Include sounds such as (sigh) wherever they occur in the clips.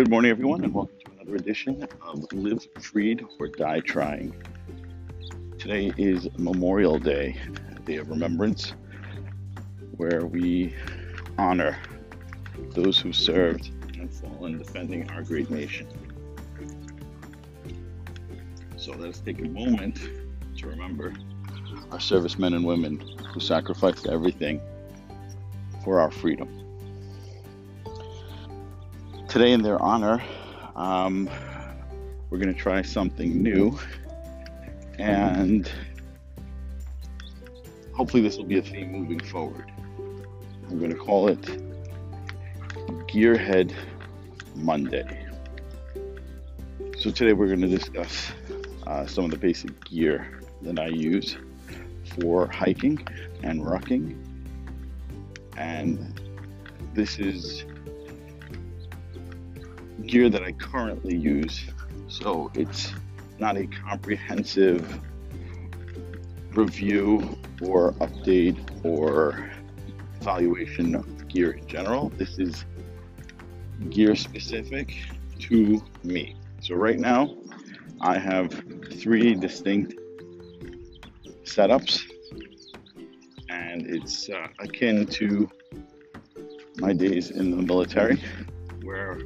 Good morning, everyone, and welcome to another edition of Live Freed or Die Trying. Today is Memorial Day, a day of remembrance, where we honor those who served and fallen defending our great nation. So let us take a moment to remember our servicemen and women who sacrificed everything for our freedom. Today, in their honor, um, we're going to try something new, and hopefully, this will be a theme moving forward. I'm going to call it Gearhead Monday. So, today, we're going to discuss uh, some of the basic gear that I use for hiking and rucking. And this is gear that I currently use. So it's not a comprehensive review or update or evaluation of gear in general. This is gear specific to me. So right now, I have three distinct setups, and it's uh, akin to my days in the military, where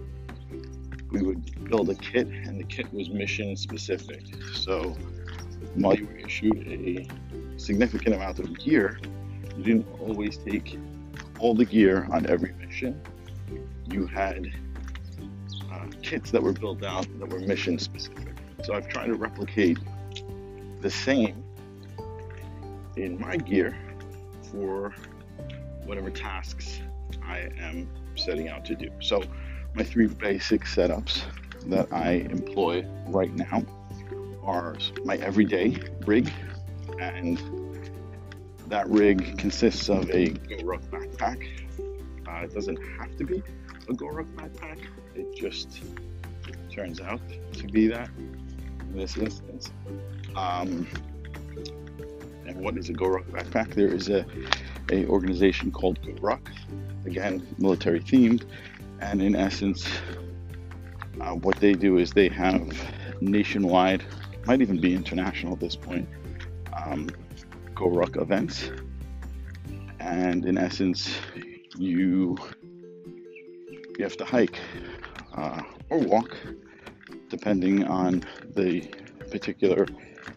we would build a kit, and the kit was mission specific. So while you were issued a significant amount of gear, you didn't always take all the gear on every mission. You had uh, kits that were built out that were mission specific. So I've tried to replicate the same in my gear for whatever tasks I am setting out to do. So my three basic setups that I employ right now are my everyday rig, and that rig consists of a GoRuck backpack. Uh, it doesn't have to be a GoRuck backpack, it just turns out to be that in this instance. Um, and what is a GoRuck backpack? There is a, a organization called GoRuck, again military themed, and in essence, uh, what they do is they have nationwide, might even be international at this point, um, GoRuck events. And in essence, you you have to hike uh, or walk, depending on the particular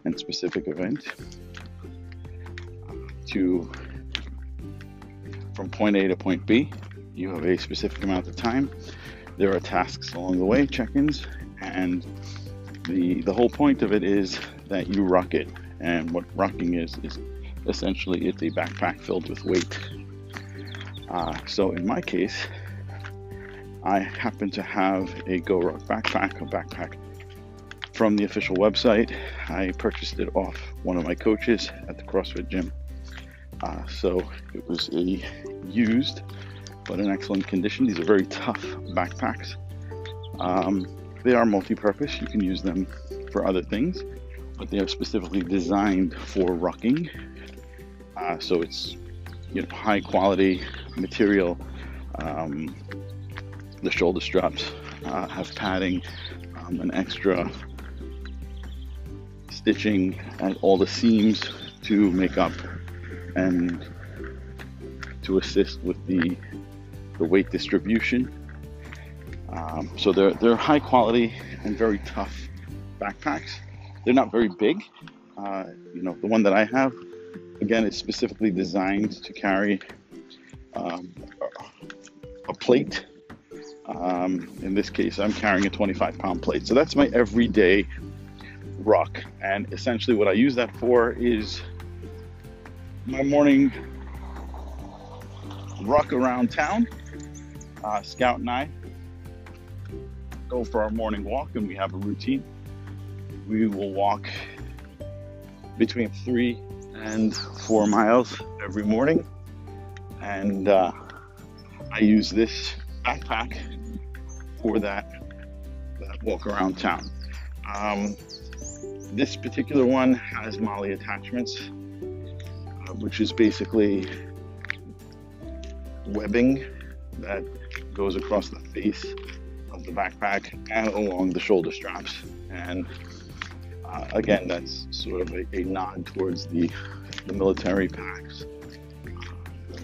and specific event, to from point A to point B you have a specific amount of time. There are tasks along the way, check-ins, and the the whole point of it is that you ruck it. And what rucking is is essentially it's a backpack filled with weight. Uh, so in my case, I happen to have a GoRuck backpack, a backpack from the official website. I purchased it off one of my coaches at the CrossFit gym. Uh, so it was a used but in excellent condition. These are very tough backpacks. Um, they are multi-purpose. You can use them for other things, but they are specifically designed for rucking. Uh, so it's you know high quality material. Um, the shoulder straps uh, have padding, um, an extra stitching at all the seams to make up and to assist with the the weight distribution. Um, so they're, they're high quality and very tough backpacks. They're not very big. Uh, you know, the one that I have, again, is specifically designed to carry um, a plate. Um, in this case, I'm carrying a 25 pound plate. So that's my everyday ruck. And essentially, what I use that for is my morning ruck around town uh, Scout and I go for our morning walk, and we have a routine. We will walk between three and four miles every morning, and uh, I use this backpack for that that walk around town. Um, this particular one has MOLLE attachments, uh, which is basically webbing that goes across the face of the backpack and along the shoulder straps. And uh, again, that's sort of a, a, nod towards the, the military packs.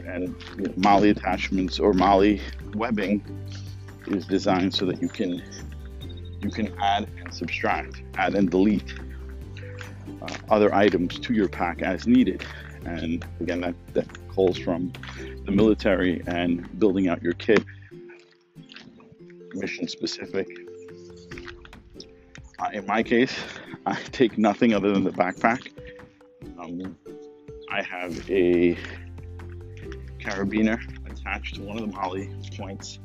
And you know, MOLLE attachments or MOLLE webbing is designed so that you can you can add and subtract, add and delete uh, other items to your pack as needed. And again, that, that calls from the military and building out your kit, mission specific. Uh, in my case, (laughs) I take nothing other than the backpack. Um, I have a carabiner attached to one of the MOLLE points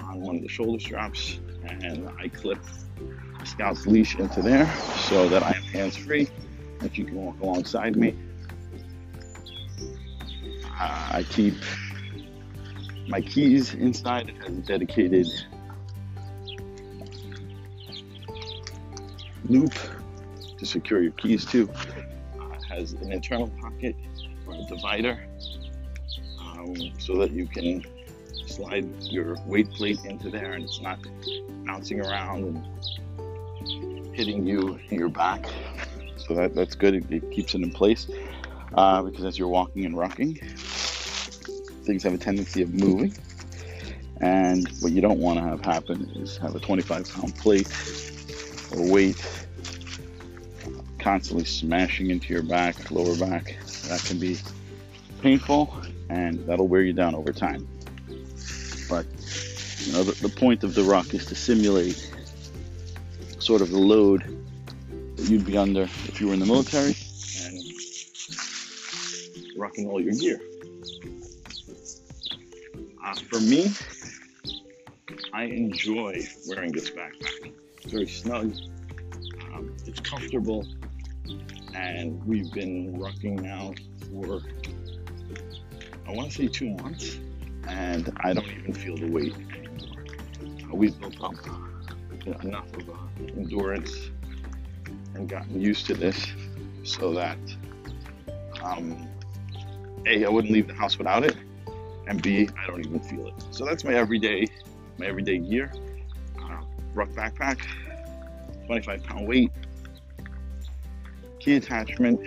on one of the shoulder straps, and I clip a Scout's leash into there so that I am hands free, that you can walk alongside me. Uh, I keep my keys inside. It has a dedicated loop to secure your keys to. Uh, has an internal pocket or a divider um, so that you can slide your weight plate into there and it's not bouncing around and hitting you in your back. So that, that's good. It, it keeps it in place uh, because as you're walking and rucking, things have a tendency of moving. And what you don't want to have happen is have a 25 pound plate weight constantly smashing into your back, lower back. That can be painful and that'll wear you down over time. But you know, the, the point of the ruck is to simulate sort of the load that you'd be under if you were in the military and rucking all your gear. Uh, for me, I enjoy wearing this backpack. It's very snug, um, it's comfortable, and we've been rucking now for I want to say two months and I don't even feel the weight anymore. Uh, we've built up you know, enough of uh, endurance and gotten used to this so that um, a I wouldn't leave the house without it, and b I don't even feel it. So that's my everyday my everyday gear. Ruck backpack, 25 pound weight, key attachment,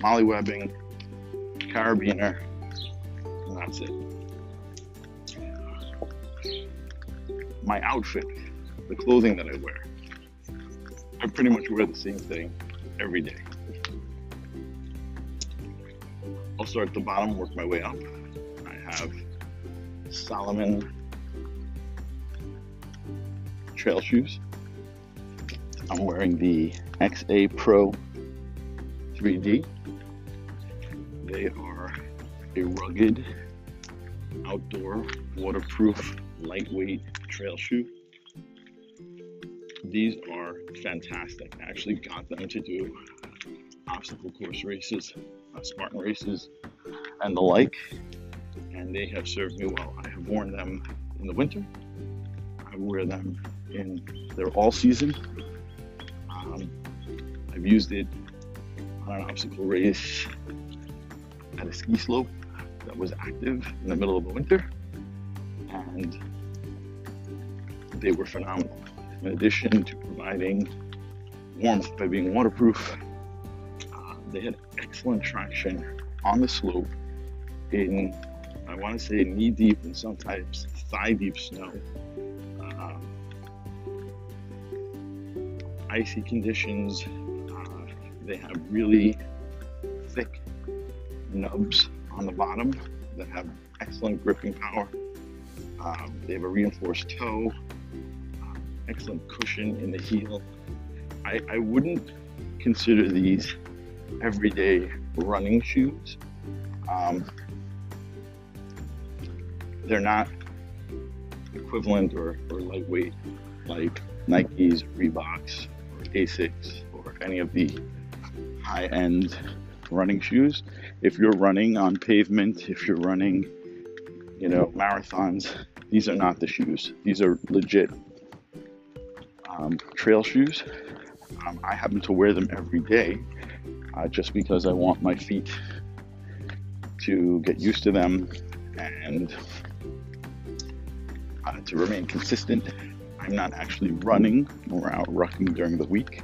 MOLLE webbing, carabiner, and that's it. my outfit, the clothing that I wear. I pretty much wear the same thing every day. I'll start at the bottom, work my way up. I have Salomon trail shoes. I'm wearing the XA Pro 3D. They are a rugged, outdoor, waterproof, lightweight trail shoe. These are fantastic. I actually got them to do obstacle course races, uh, Spartan races, and the like, and they have served me well. I have worn them in the winter. I wear them in their all season. Um, I've used it on an obstacle race at a ski slope that was active in the middle of the winter, and they were phenomenal. In addition to providing warmth by being waterproof, uh, they had excellent traction on the slope in, I want to say, knee deep and sometimes thigh deep snow. Icy conditions. Uh, they have really thick nubs on the bottom that have excellent gripping power. Um, they have a reinforced toe excellent cushion in the heel. I, I wouldn't consider these everyday running shoes. Um, they're not equivalent or, or lightweight like Nikes, Reeboks, Asics, or any of the high end running shoes. If you're running on pavement, if you're running, you know, marathons, these are not the shoes. These are legit um, trail shoes. Um, I happen to wear them every day uh, just because I want my feet to get used to them and uh, to remain consistent I'm not actually running or out rucking during the week.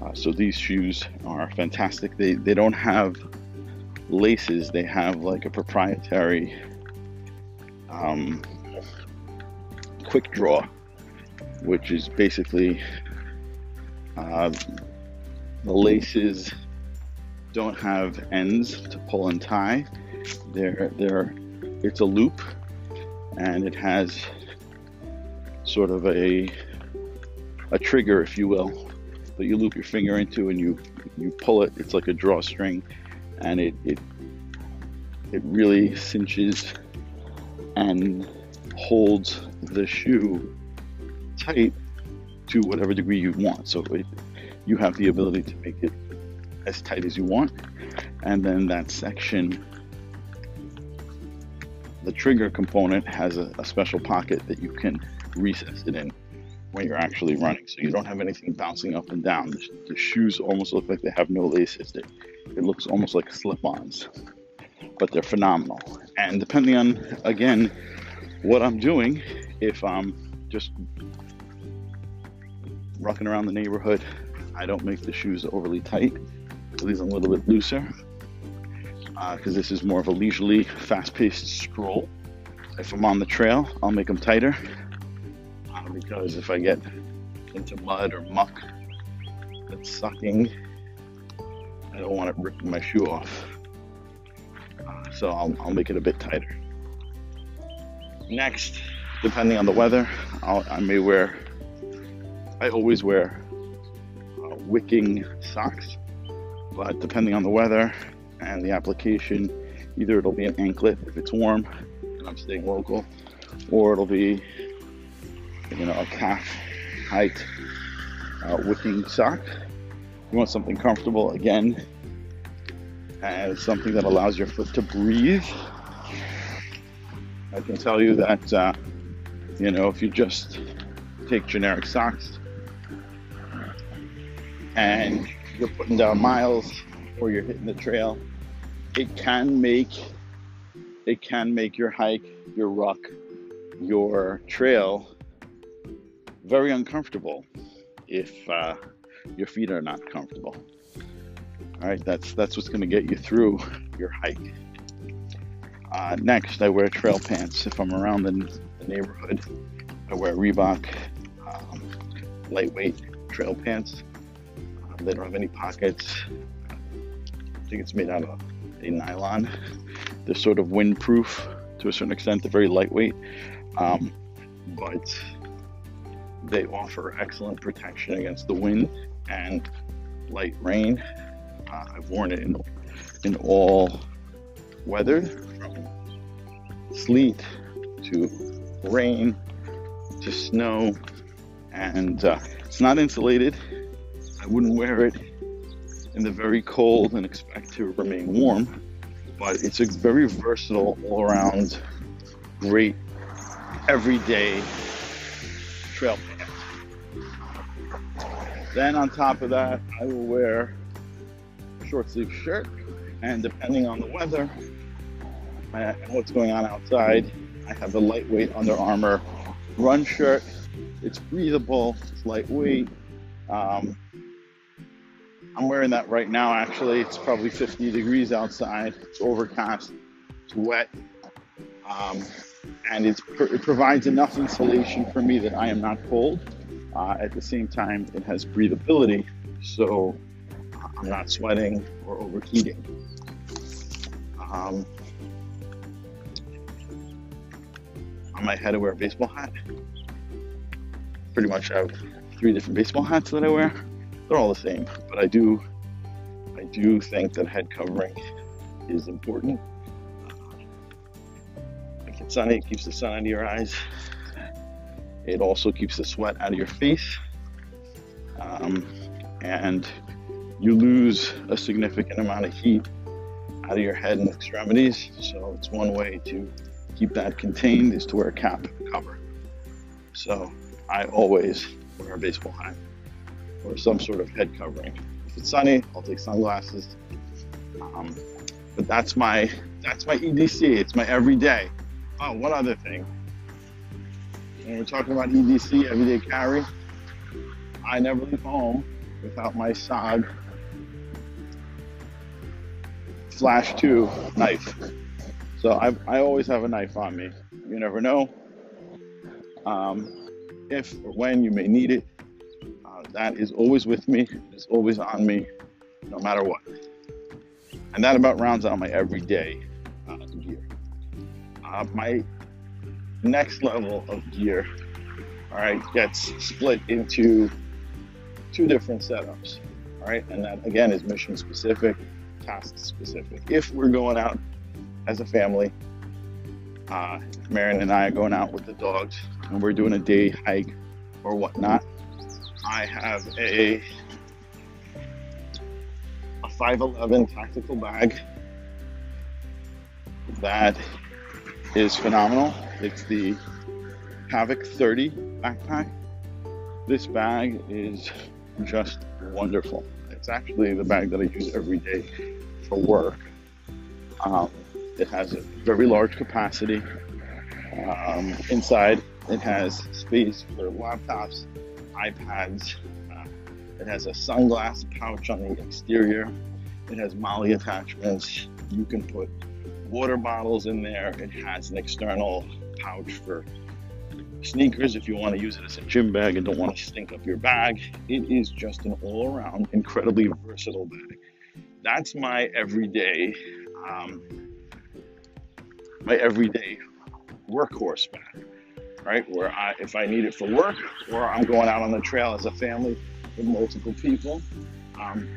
Uh, so these shoes are fantastic. They they don't have laces. They have like a proprietary um, quick draw, which is basically uh, the laces don't have ends to pull and tie. They're they're it's a loop, and it has sort of a a trigger, if you will, that you loop your finger into and you you pull it. It's like a drawstring, and it it it really cinches and holds the shoe tight to whatever degree you want. So it, you have the ability to make it as tight as you want, and then that section. The trigger component has a, a special pocket that you can recess it in when you're actually running. So you don't have anything bouncing up and down. The, the shoes almost look like they have no laces. They, it looks almost like slip-ons, but they're phenomenal. And depending on, again, what I'm doing, if I'm just rucking around the neighborhood, I don't make the shoes overly tight. Leave them a little bit looser because uh, this is more of a leisurely, fast-paced stroll. If I'm on the trail, I'll make them tighter because if I get into mud or muck that's sucking, I don't want it ripping my shoe off. So I'll, I'll make it a bit tighter. Next, depending on the weather, I'll, i may wear, I always wear uh, wicking socks, but depending on the weather and the application, either it'll be an anklet if it's warm and I'm staying local, or it'll be you know, a calf height uh, wicking sock. You want something comfortable again, and something that allows your foot to breathe. I can tell you that, uh, you know, if you just take generic socks and you're putting down miles or you're hitting the trail, it can make it can make your hike, your ruck, your trail very uncomfortable if uh, your feet are not comfortable. All right, that's that's what's going to get you through your hike. Uh, next, I wear trail pants if I'm around the, neighborhood. I wear Reebok um, lightweight trail pants. Uh, they don't have any pockets. I think it's made out of a nylon. They're sort of windproof to a certain extent. They're very lightweight, um, but they offer excellent protection against the wind and light rain. Uh, I've worn it in, in all weather, from sleet to rain to snow, and uh, it's not insulated. I wouldn't wear it in the very cold and expect to remain warm, but it's a very versatile, all around, great, everyday trail then on top of that, I will wear a short sleeve shirt, and depending on the weather and what's going on outside, I have a lightweight Under Armour run shirt. It's breathable, it's lightweight. Um, I'm wearing that right now. Actually, it's probably 50 degrees outside. It's overcast. It's wet, um, and it provides enough insulation for me that I am not cold. Uh, at the same time, it has breathability, so I'm not sweating or overheating. Um, on my head, I wear a baseball hat. Pretty much, I have three different baseball hats that I wear. They're all the same, but I do, I do think that head covering is important. It's sunny, it keeps the sun out of your eyes. It also keeps the sweat out of your face. Um, and you lose a significant amount of heat out of your head and extremities. So it's one way to keep that contained is to wear a cap and cover. So I always wear a baseball hat or some sort of head covering. If it's sunny, I'll take sunglasses. Um, but that's my that's my EDC. It's my everyday. Oh, one other thing when we're talking about EDC, everyday carry, I never leave home without my SOG Flash 2 knife. So I, I always have a knife on me. You never know um, if or when you may need it. Uh, that is always with me, it's always on me, no matter what. And that about rounds out my everyday uh, gear. Uh, my next level of gear, all right, gets split into two different setups, all right, and that again is mission specific, task specific. If we're going out as a family, uh, Marion and I are going out with the dogs and we're doing a day hike or whatnot. I have a a 511 tactical bag that is phenomenal. It's the Havoc 30 backpack. This bag is just wonderful. It's actually the bag that I use every day for work. Um, it has a very large capacity. Um, inside, it has space for laptops, iPads. Uh, it has a sunglass pouch on the exterior. It has MOLLE attachments. You can put water bottles in there. It has an external pouch for sneakers if you want to use it as a gym bag and don't want to stink up your bag. It is just an all around incredibly versatile bag. That's my everyday, um, my everyday workhorse bag, right? Where I, if I need it for work or I'm going out on the trail as a family with multiple people, um,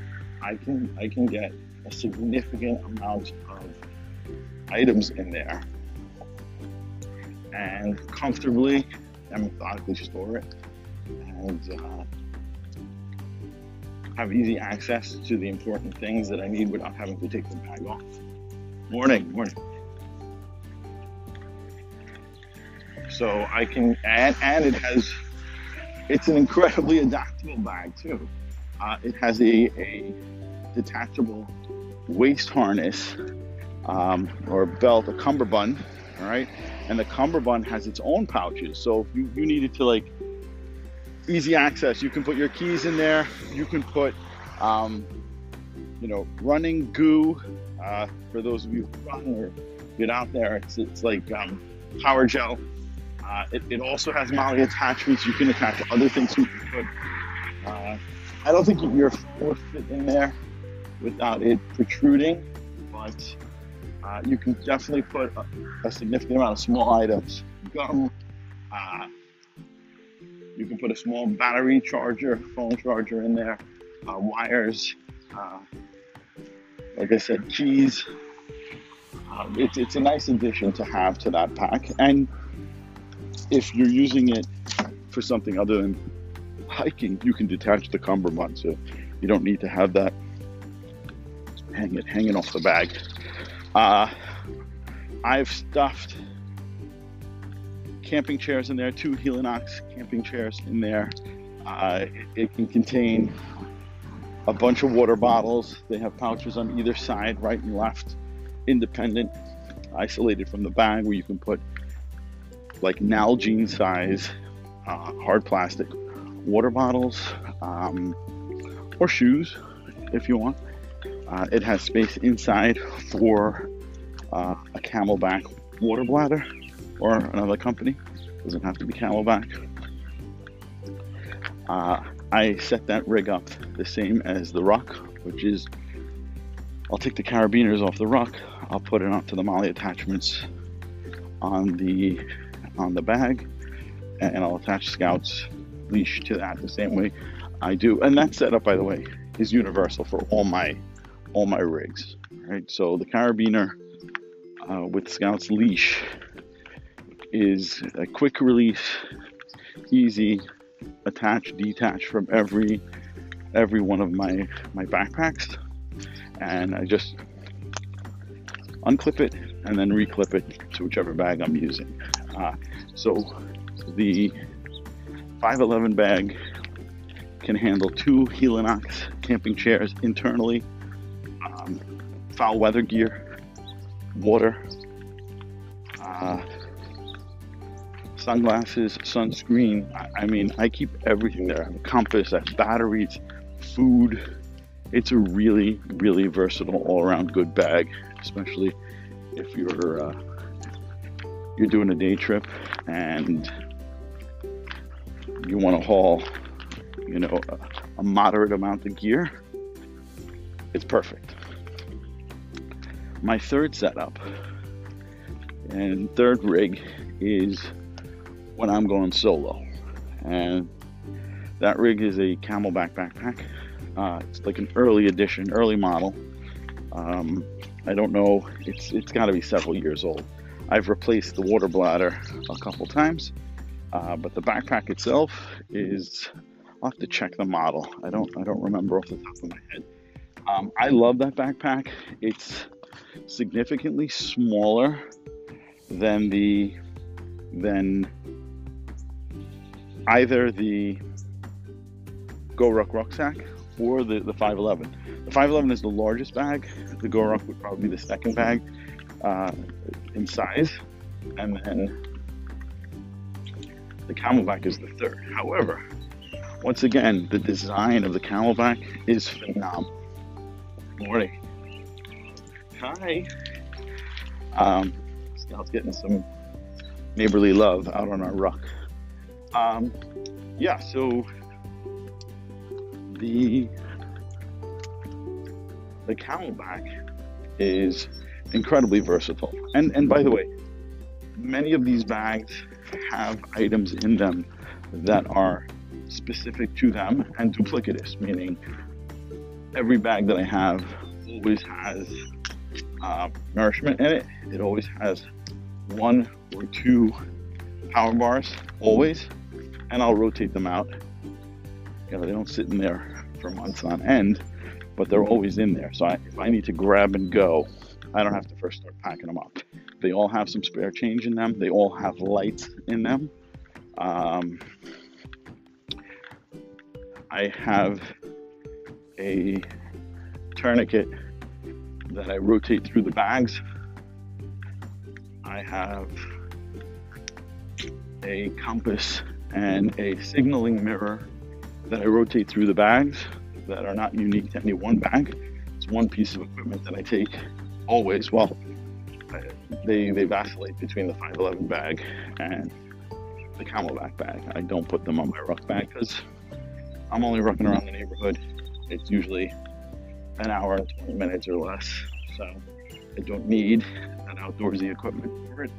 I can I can get a significant amount of items in there and comfortably and methodically store it and uh, have easy access to the important things that I need without having to take the bag off. Morning, morning. So I can, and, and it has, it's an incredibly adaptable bag too. Uh, it has a, a detachable waist harness um, or belt, a cummerbund, all right? And the cummerbund has its own pouches. So if you, you needed to like easy access, you can put your keys in there. You can put, um, you know, running goo uh, for those of you who run or get out there. It's, it's like um, power gel. Uh, it, it, also has MOLLE attachments. You can attach other things to put. Uh, I don't think your phone would fit in there without it protruding, but uh, you can definitely put a, a, significant amount of small items. Gum. Uh, you can put a small battery charger, phone charger in there, uh, wires. Uh, like I said, keys. Uh, it's, it's a nice addition to have to that pack. And if you're using it for something other than hiking, you can detach the cummerbund, so you don't need to have that hang it hanging off the bag. Uh, I've stuffed camping chairs in there, two Helinox camping chairs in there. Uh, it, it, can contain a bunch of water bottles. They have pouches on either side, right and left, independent, isolated from the bag, where you can put like Nalgene size uh, hard plastic water bottles um, or shoes if you want. Uh, it has space inside for uh, a CamelBak water bladder or another company. Doesn't have to be CamelBak. Uh, I set that rig up the same as the ruck, which is I'll take the carabiners off the ruck. I'll put it onto the MOLLE attachments on the on the bag, and I'll attach Scout's leash to that the same way I do. And that setup, by the way, is universal for all my all my rigs. Right, so the carabiner uh, with Scout's leash is a quick release, easy attach, detach from every every one of my my backpacks, and I just unclip it and then reclip it to whichever bag I'm using. Uh, so the 511 bag can handle two Helinox camping chairs internally foul weather gear, water, uh, sunglasses, sunscreen. I, I mean, I keep everything there. I have a compass, I have batteries, food. It's a really, really versatile, all-around good bag, especially if you're uh, you're doing a day trip and you want to haul, you know, a, a moderate amount of gear. It's perfect. My third setup and third rig is when I'm going solo. And that rig is a CamelBak backpack. Uh, it's like an early edition, early model. Um, I don't know, it's, it's got to be several years old. I've replaced the water bladder a couple times, uh, but the backpack itself is, I'll have to check the model. I don't, I don't remember off the top of my head. Um, I love that backpack. It's significantly smaller than the than either the GoRuck rucksack or the, the 511. The 511 is the largest bag. The GoRuck would probably be the second bag uh, in size, and then the CamelBak is the third. However, once again, the design of the CamelBak is phenomenal. Morning. Hi. Um, Scout's getting some neighborly love out on our ruck. Um, yeah, so the the CamelBak is incredibly versatile. And and by the way, many of these bags have items in them that are specific to them and duplicitous, meaning every bag that I have always has uh, nourishment in it. It always has one or two power bars, always, and I'll rotate them out. You know, they don't sit in there for months on end, but they're always in there. So I, if I need to grab and go, I don't have to first start packing them up. They all have some spare change in them. They all have lights in them. Um, I have a tourniquet that I rotate through the bags. I have a compass and a signaling mirror that I rotate through the bags that are not unique to any one bag. It's one piece of equipment that I take always. Well, they, they vacillate between the 511 bag and the CamelBak bag. I don't put them on my ruck bag because I'm only rucking around the neighborhood. It's usually an hour and 20 minutes or less. So I don't need that outdoorsy equipment for it.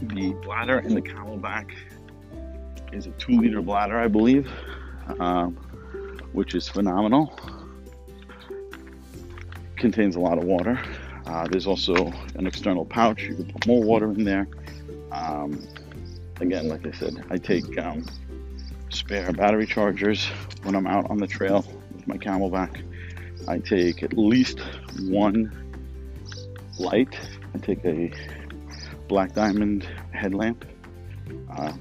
The bladder in the CamelBak is a two liter bladder, I believe, um, which is phenomenal. Contains a lot of water. Uh, there's also an external pouch. You can put more water in there. Um, again, like I said, I take um, spare battery chargers when I'm out on the trail my CamelBak, I take at least one light. I take a black diamond headlamp. Uh,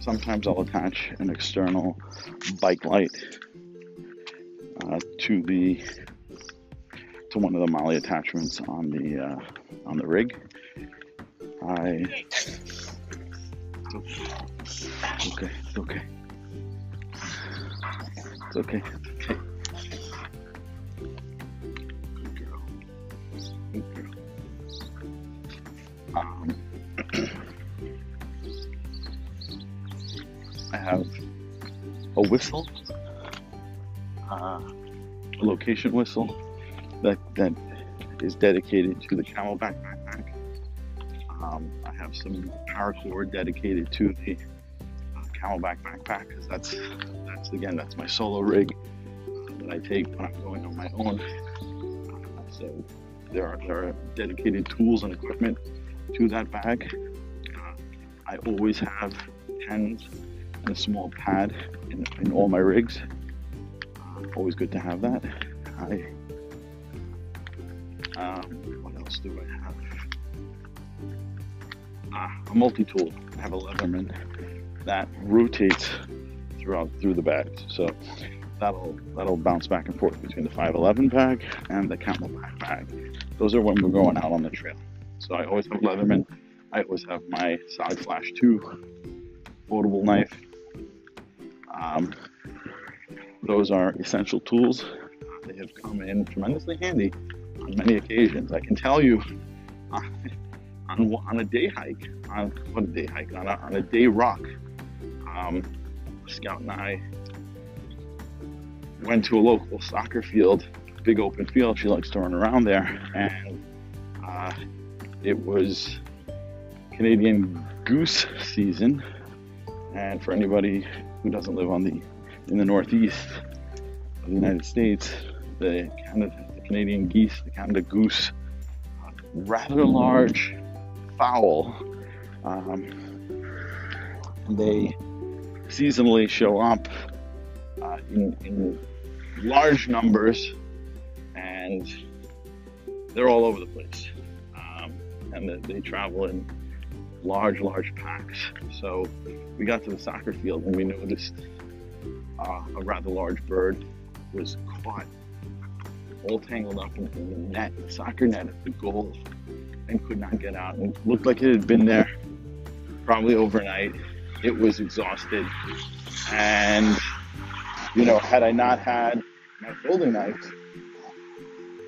sometimes I'll attach an external bike light uh, to the to one of the MOLLE attachments on the uh, on the rig. I okay, okay, it's okay. Um, (clears throat) I have a whistle, uh, a location whistle that that is dedicated to the CamelBak backpack. Um, I have some paracord dedicated to the uh, CamelBak backpack because that's that's again that's my solo rig that I take when I'm going on my own. So there are there are dedicated tools and equipment to that bag. Uh, I always have pens and a small pad in, in all my rigs. Uh, always good to have that. I um, what else do I have? Ah, a multi-tool. I have a Leatherman that rotates throughout through the bags. So that'll that'll bounce back and forth between the 511 bag and the CamelBak bag. Those are when we're going out on the trail. So I always have Leatherman I always have my SOG Flash 2 foldable knife. Um, those are essential tools. They have come in tremendously handy on many occasions. I can tell you (laughs) on, on, on a day hike, on what a day hike, on a, on a day ruck, um, Scout and I went to a local soccer field, big open field. She likes to run around there, and uh, it was Canadian goose season. And for anybody who doesn't live on the in the northeast of the United States, the Canada, the Canadian geese, the Canada goose, are rather large fowl. Um, they seasonally show up uh, in, in large numbers and they're all over the place. And they, they travel in large, large packs. So we got to the soccer field and we noticed uh, a rather large bird was caught all tangled up in, in the net, the soccer net at the goal, and could not get out. And looked like it had been there probably overnight. It was exhausted. And, you know, had I not had my folding knife,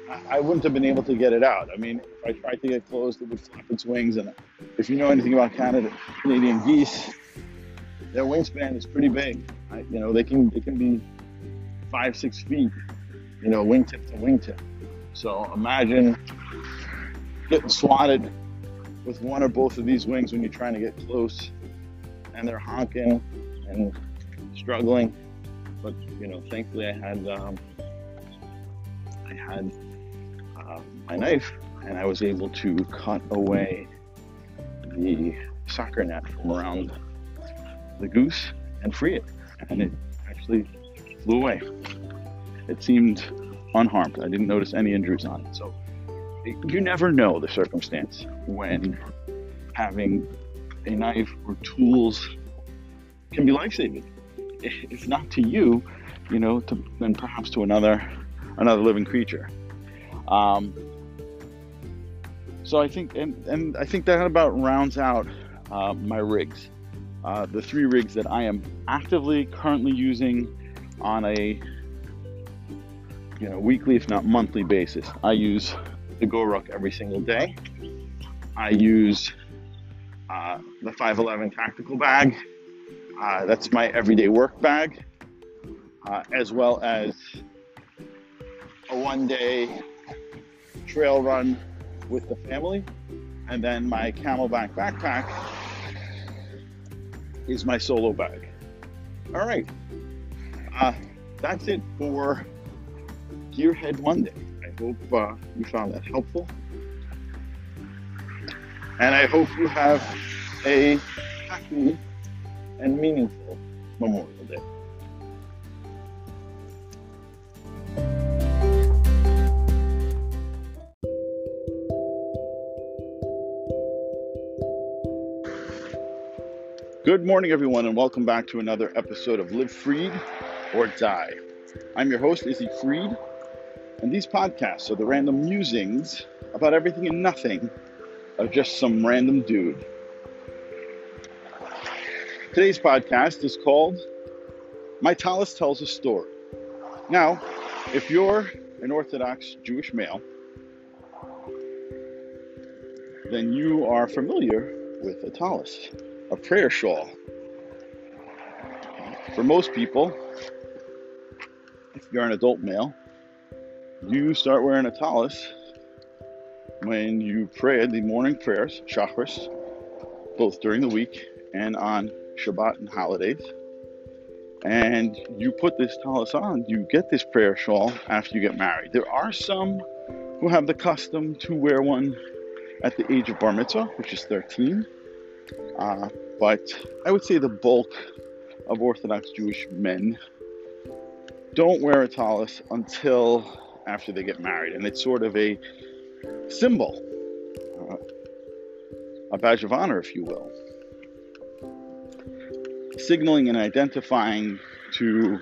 I wouldn't have been able to get it out. I mean, if I tried to get closed, it would flap its wings. And if you know anything about Canada, Canadian geese, their wingspan is pretty big. I, you know, they can they can be five six feet. You know, wingtip to wingtip. So imagine getting swatted with one or both of these wings when you're trying to get close, and they're honking and struggling. But you know, thankfully I had um, I had uh, my knife, and I was able to cut away the soccer net from around the goose and free it. And it actually flew away. It seemed unharmed. I didn't notice any injuries on it. So you never know the circumstance when having a knife or tools can be life saving. If not to you, you know, to, then perhaps to another another living creature. Um, so I think, and, and I think that about rounds out uh, my rigs. Uh, the three rigs that I am actively currently using on a you know weekly, if not monthly basis. I use the GoRuck every single day. I use uh, the 511 tactical bag. Uh, that's my everyday work bag, uh, as well as a one day trail run with the family. And then my CamelBak backpack is my solo bag. All right. Uh, that's it for Gearhead Monday. I hope uh, you found that helpful. And I hope you have a happy and meaningful Memorial Good morning, everyone, and welcome back to another episode of Live Freed or Die. I'm your host, Izzy Freed, and these podcasts are the random musings about everything and nothing of just some random dude. Today's podcast is called My Tallis Tells a Story. Now, if you're an Orthodox Jewish male, then you are familiar with a tallis a prayer shawl. For most people, if you're an adult male, you start wearing a tallis when you pray the morning prayers, shacharis, both during the week and on Shabbat and holidays. And you put this tallis on, you get this prayer shawl after you get married. There are some who have the custom to wear one at the age of bar mitzvah, which is 13. Uh, but I would say the bulk of Orthodox Jewish men don't wear a tallis until after they get married, and it's sort of a symbol, uh, a badge of honor, if you will, signaling and identifying to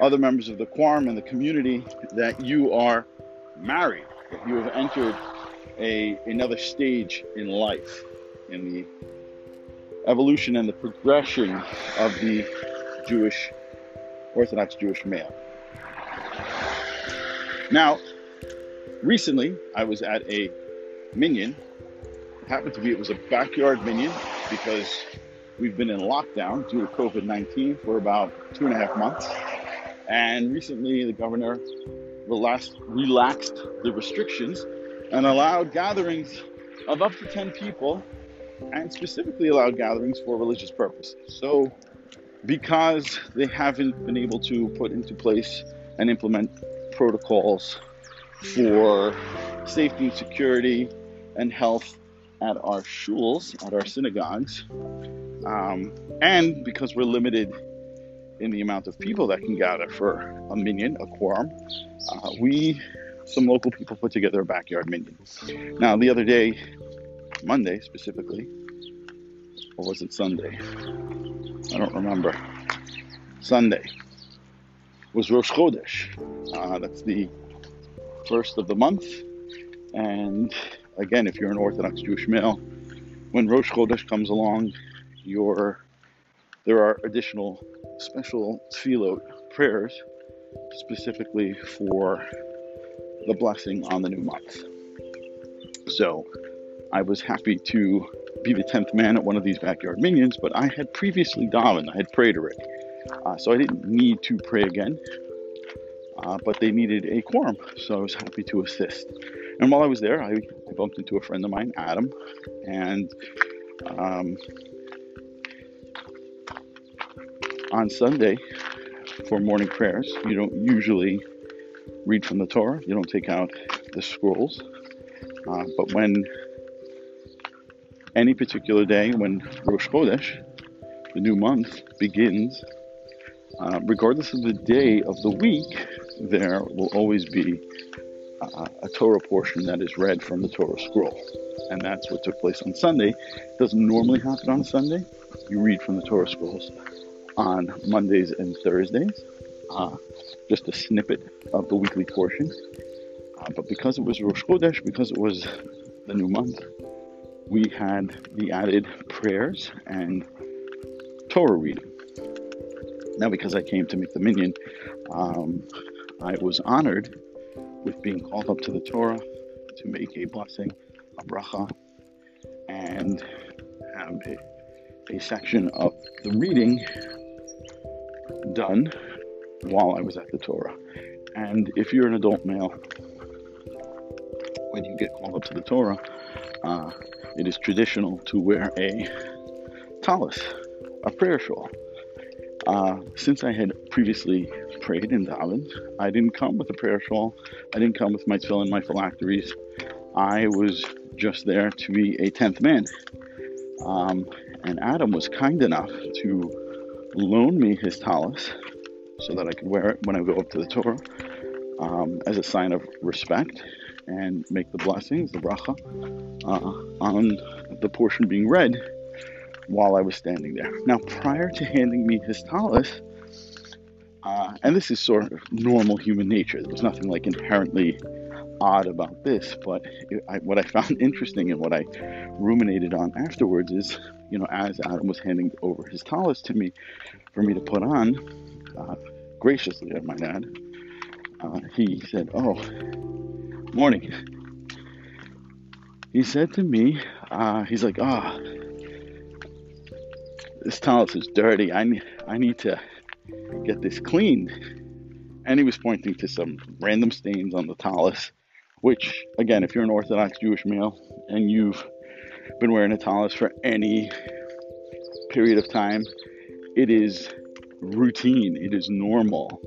other members of the quorum and the community that you are married, that you have entered a another stage in life. in the evolution and the progression of the Jewish, Orthodox Jewish male. Now, recently I was at a minyan. It happened to be it was a backyard minyan because we've been in lockdown due to COVID 19 for about two and a half months. And recently the governor relaxed, relaxed the restrictions and allowed gatherings of up to 10 people and specifically allowed gatherings for religious purposes. So, because they haven't been able to put into place and implement protocols for safety and security and health at our shuls, at our synagogues, um, and because we're limited in the amount of people that can gather for a minyan, a quorum, uh, we, some local people, put together a backyard minyan. Now, the other day, Monday specifically, or was it Sunday? I don't remember. Sunday was Rosh Chodesh. Uh, that's the first of the month. And again, if you're an Orthodox Jewish male, when Rosh Chodesh comes along, your there are additional special tefillot prayers specifically for the blessing on the new month. So I was happy to be the 10th man at one of these backyard minyans, but I had previously davened, I had prayed already. Uh, so I didn't need to pray again, uh, but they needed a quorum, so I was happy to assist. And while I was there, I, I bumped into a friend of mine, Adam, and um, on Sunday for morning prayers, you don't usually read from the Torah, you don't take out the scrolls, uh, but when any particular day when Rosh Chodesh, the new month, begins, uh, regardless of the day of the week, there will always be uh, a Torah portion that is read from the Torah scroll. And that's what took place on Sunday. It doesn't normally happen on Sunday. You read from the Torah scrolls on Mondays and Thursdays, uh, just a snippet of the weekly portion. Uh, but because it was Rosh Chodesh, because it was the new month, we had the added prayers and Torah reading. Now, because I came to make the minyan, um, I was honored with being called up to the Torah to make a blessing, a bracha, and have a, a section of the reading done while I was at the Torah. And if you're an adult male, when you get called up to the Torah, uh, it is traditional to wear a tallis, a prayer shawl. Uh, since I had previously prayed in davened, I didn't come with a prayer shawl. I didn't come with my tefillin, my phylacteries. I was just there to be a tenth man. Um, and Adam was kind enough to loan me his tallis so that I could wear it when I go up to the Torah um, as a sign of respect and make the blessings, the bracha, uh, on the portion being read while I was standing there. Now, prior to handing me his tallis, uh, and this is sort of normal human nature, there was nothing like inherently odd about this, but it, I, what I found (laughs) interesting and what I ruminated on afterwards is, you know, as Adam was handing over his tallis to me for me to put on, uh, graciously, I might add, uh, he said, Oh, morning. He said to me, uh, he's like, ah, oh, this tallis is dirty. I need, I need to get this cleaned. And he was pointing to some random stains on the tallis, which, again, if you're an Orthodox Jewish male and you've been wearing a tallis for any period of time, it is routine, it is normal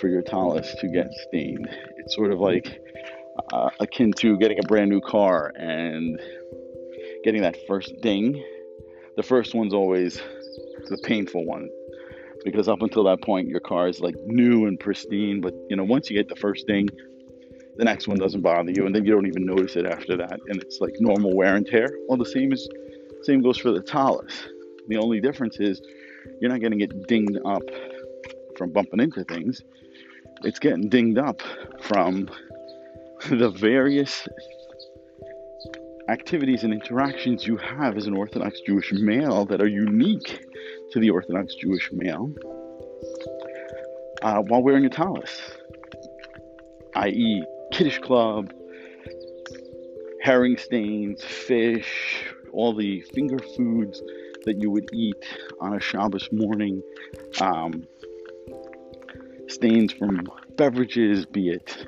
for your tallis to get stained. It's sort of like uh, akin to getting a brand new car and getting that first ding. The first one's always the painful one because up until that point, your car is like new and pristine. But you know, once you get the first ding, the next one doesn't bother you, and then you don't even notice it after that, and it's like normal wear and tear. Well, the same is same goes for the tallis. The only difference is you're not getting it dinged up from bumping into things. It's getting dinged up from (laughs) the various activities and interactions you have as an Orthodox Jewish male that are unique to the Orthodox Jewish male uh, while wearing a tallis, i.e., Kiddush Club, herring stains, fish, all the finger foods that you would eat on a Shabbos morning, um, stains from beverages, be it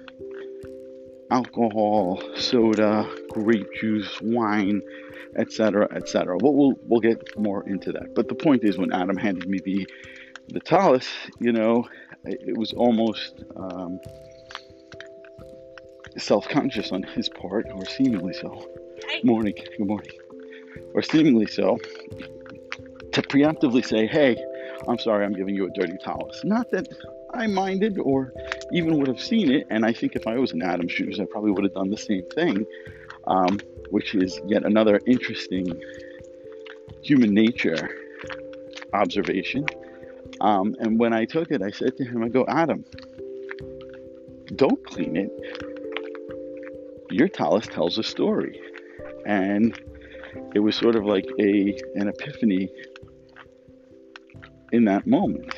alcohol, soda, grape juice, wine, etc., etc. But we'll we'll get more into that. But the point is, when Adam handed me the the tallis, you know, it was almost um, self-conscious on his part, or seemingly so. Morning, good morning, or seemingly so, to preemptively say, "Hey, I'm sorry, I'm giving you a dirty tallis." Not that I minded or even would have seen it. And I think if I was in Adam's shoes, I probably would have done the same thing, um, which is yet another interesting human nature observation. Um, and when I took it, I said to him, I go, Adam, don't clean it. Your tallis tells a story. And it was sort of like a an epiphany in that moment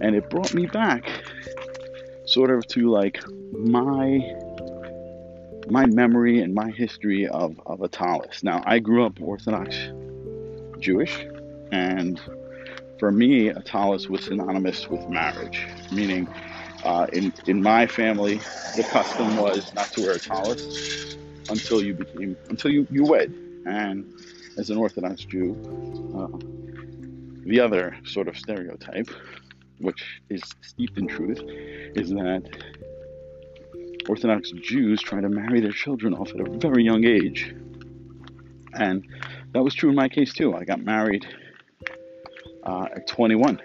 and it brought me back sort of to like my my memory and my history of, of a tallis. Now I grew up Orthodox Jewish and for me a tallis was synonymous with marriage, meaning uh, in in my family the custom was not to wear a tallis until you became until you, you wed and as an Orthodox Jew uh, the other sort of stereotype which is steeped in truth, is that Orthodox Jews try to marry their children off at a very young age. And that was true in my case too. I got married uh, at 21.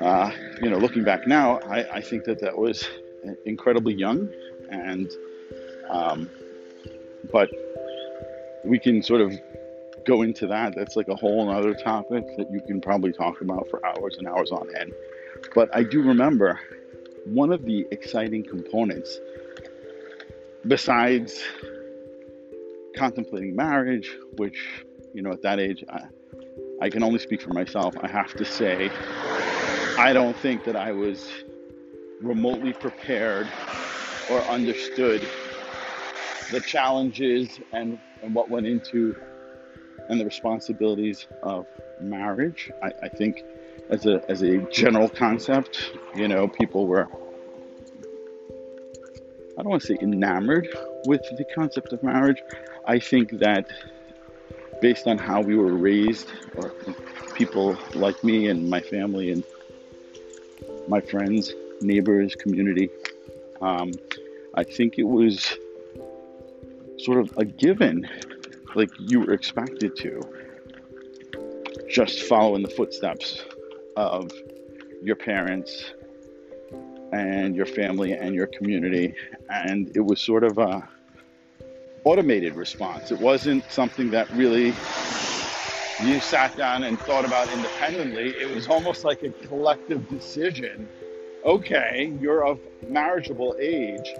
Uh, you know, looking back now, I, I, think that that was incredibly young, and um, but we can sort of go into that. That's like a whole other topic that you can probably talk about for hours and hours on end. But I do remember one of the exciting components, besides contemplating marriage, which, you know, at that age, I, I can only speak for myself. I have to say, I don't think that I was remotely prepared or understood the challenges and, and what went into and the responsibilities of marriage. I, I think as a as a general concept, you know, people were I don't want to say enamored with the concept of marriage. I think that based on how we were raised, or people like me and my family and my friends, neighbors, community, um, I think it was sort of a given like you were expected to just follow in the footsteps of your parents and your family and your community. And it was sort of a automated response. It wasn't something that really you sat down and thought about independently. It was almost like a collective decision. Okay you're of marriageable age.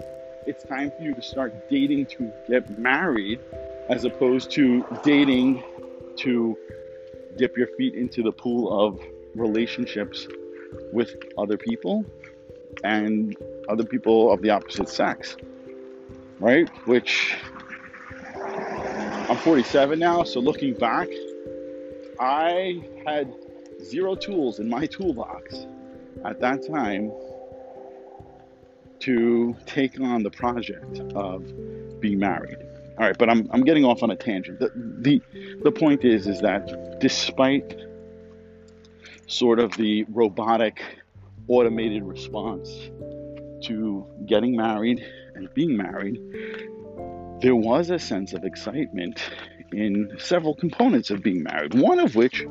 It's time for you to start dating to get married as opposed to dating to dip your feet into the pool of relationships with other people and other people of the opposite sex, right? Which I'm 47 now, so looking back, I had zero tools in my toolbox at that time to take on the project of being married. All right, but I'm, I'm getting off on a tangent. The, the, the point is, is that despite sort of the robotic, automated response to getting married and being married, there was a sense of excitement in several components of being married, one of which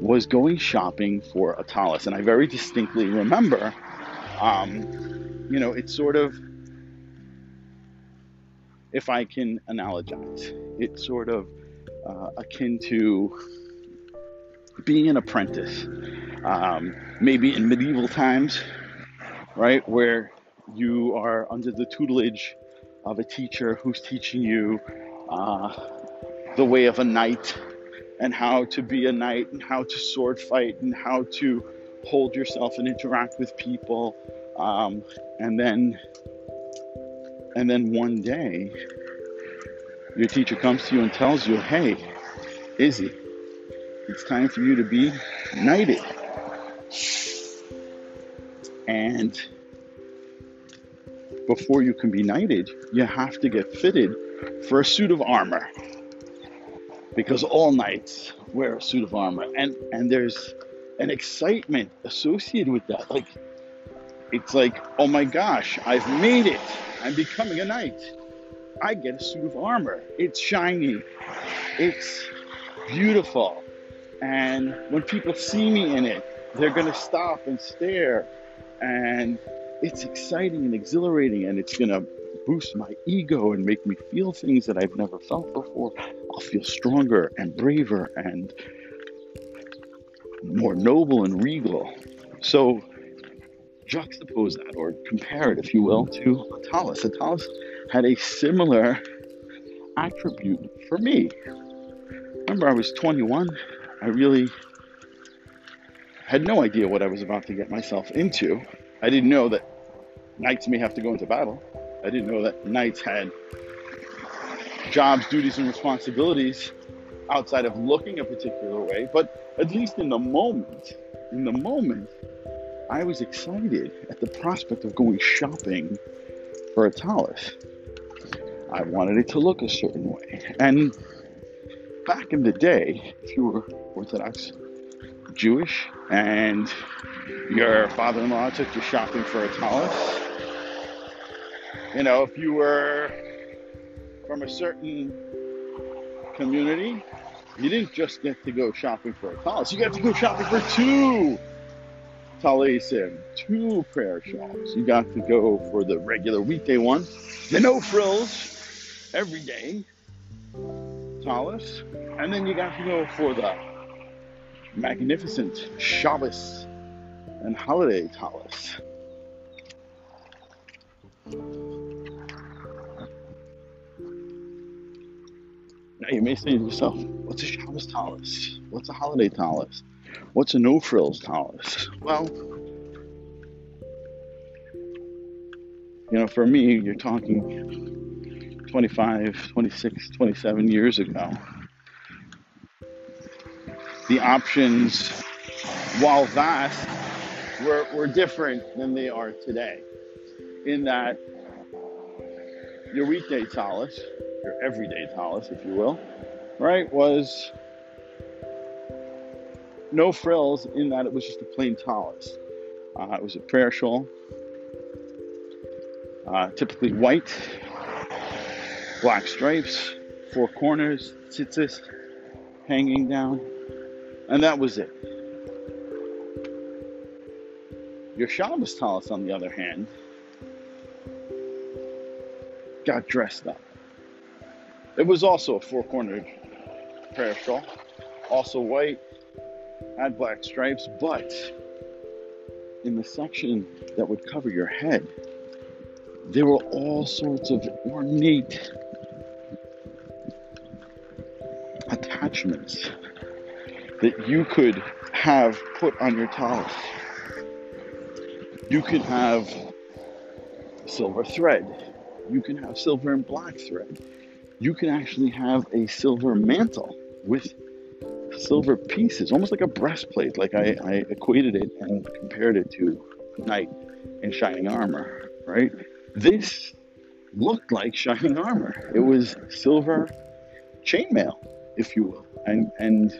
was going shopping for a tallis. And I very distinctly remember, um, you know, it's sort of if I can analogize. It's sort of uh, akin to being an apprentice, um, maybe in medieval times, right, where you are under the tutelage of a teacher who's teaching you uh, the way of a knight and how to be a knight and how to sword fight and how to hold yourself and interact with people. Um, and then, and then one day, your teacher comes to you and tells you, "Hey, Izzy, it's time for you to be knighted." And before you can be knighted, you have to get fitted for a suit of armor. Because all knights wear a suit of armor. And and there's an excitement associated with that. Like it's like, oh my gosh, I've made it. I'm becoming a knight. I get a suit of armor. It's shiny. It's beautiful. And when people see me in it, they're going to stop and stare. And it's exciting and exhilarating, and it's going to boost my ego and make me feel things that I've never felt before. I'll feel stronger and braver and more noble and regal. So, juxtapose that or compare it, if you will, to a tallis. Atalis had a similar attribute for me. Remember, I was 21. I really had no idea what I was about to get myself into. I didn't know that knights may have to go into battle. I didn't know that knights had jobs, duties, and responsibilities outside of looking a particular way. But at least in the moment, in the moment, I was excited at the prospect of going shopping for a tallis. I wanted it to look a certain way. And back in the day, if you were Orthodox Jewish and your father in law took you shopping for a tallis, you know, if you were from a certain community, you didn't just get to go shopping for a tallis, you got to go shopping for two talisim, two prayer shawls. You got to go for the regular weekday one, the no frills, everyday tallis, and then you got to go for the magnificent Shabbos and holiday tallis. Now you may say to yourself, what's a Shabbos tallis? What's a holiday tallis? What's a no frills tallis? Well, you know, for me, you're talking 25, 26, 27 years ago. The options, while vast, were, were different than they are today. In that your weekday tallis, your everyday tallis, if you will, right, was no frills in that it was just a plain tallis. Uh, it was a prayer shawl, uh, typically white, black stripes, four corners, tzitzis hanging down, and that was it. Your Shabbos tallis, on the other hand, got dressed up. It was also a four cornered prayer shawl, also white, had black stripes, but in the section that would cover your head, there were all sorts of ornate attachments that you could have put on your tallis. You could have silver thread. You can have silver and black thread. You can actually have a silver mantle with silver pieces, almost like a breastplate. Like I, I equated it and compared it to knight in shining armor, right? This looked like shining armor. It was silver chainmail, if you will. And and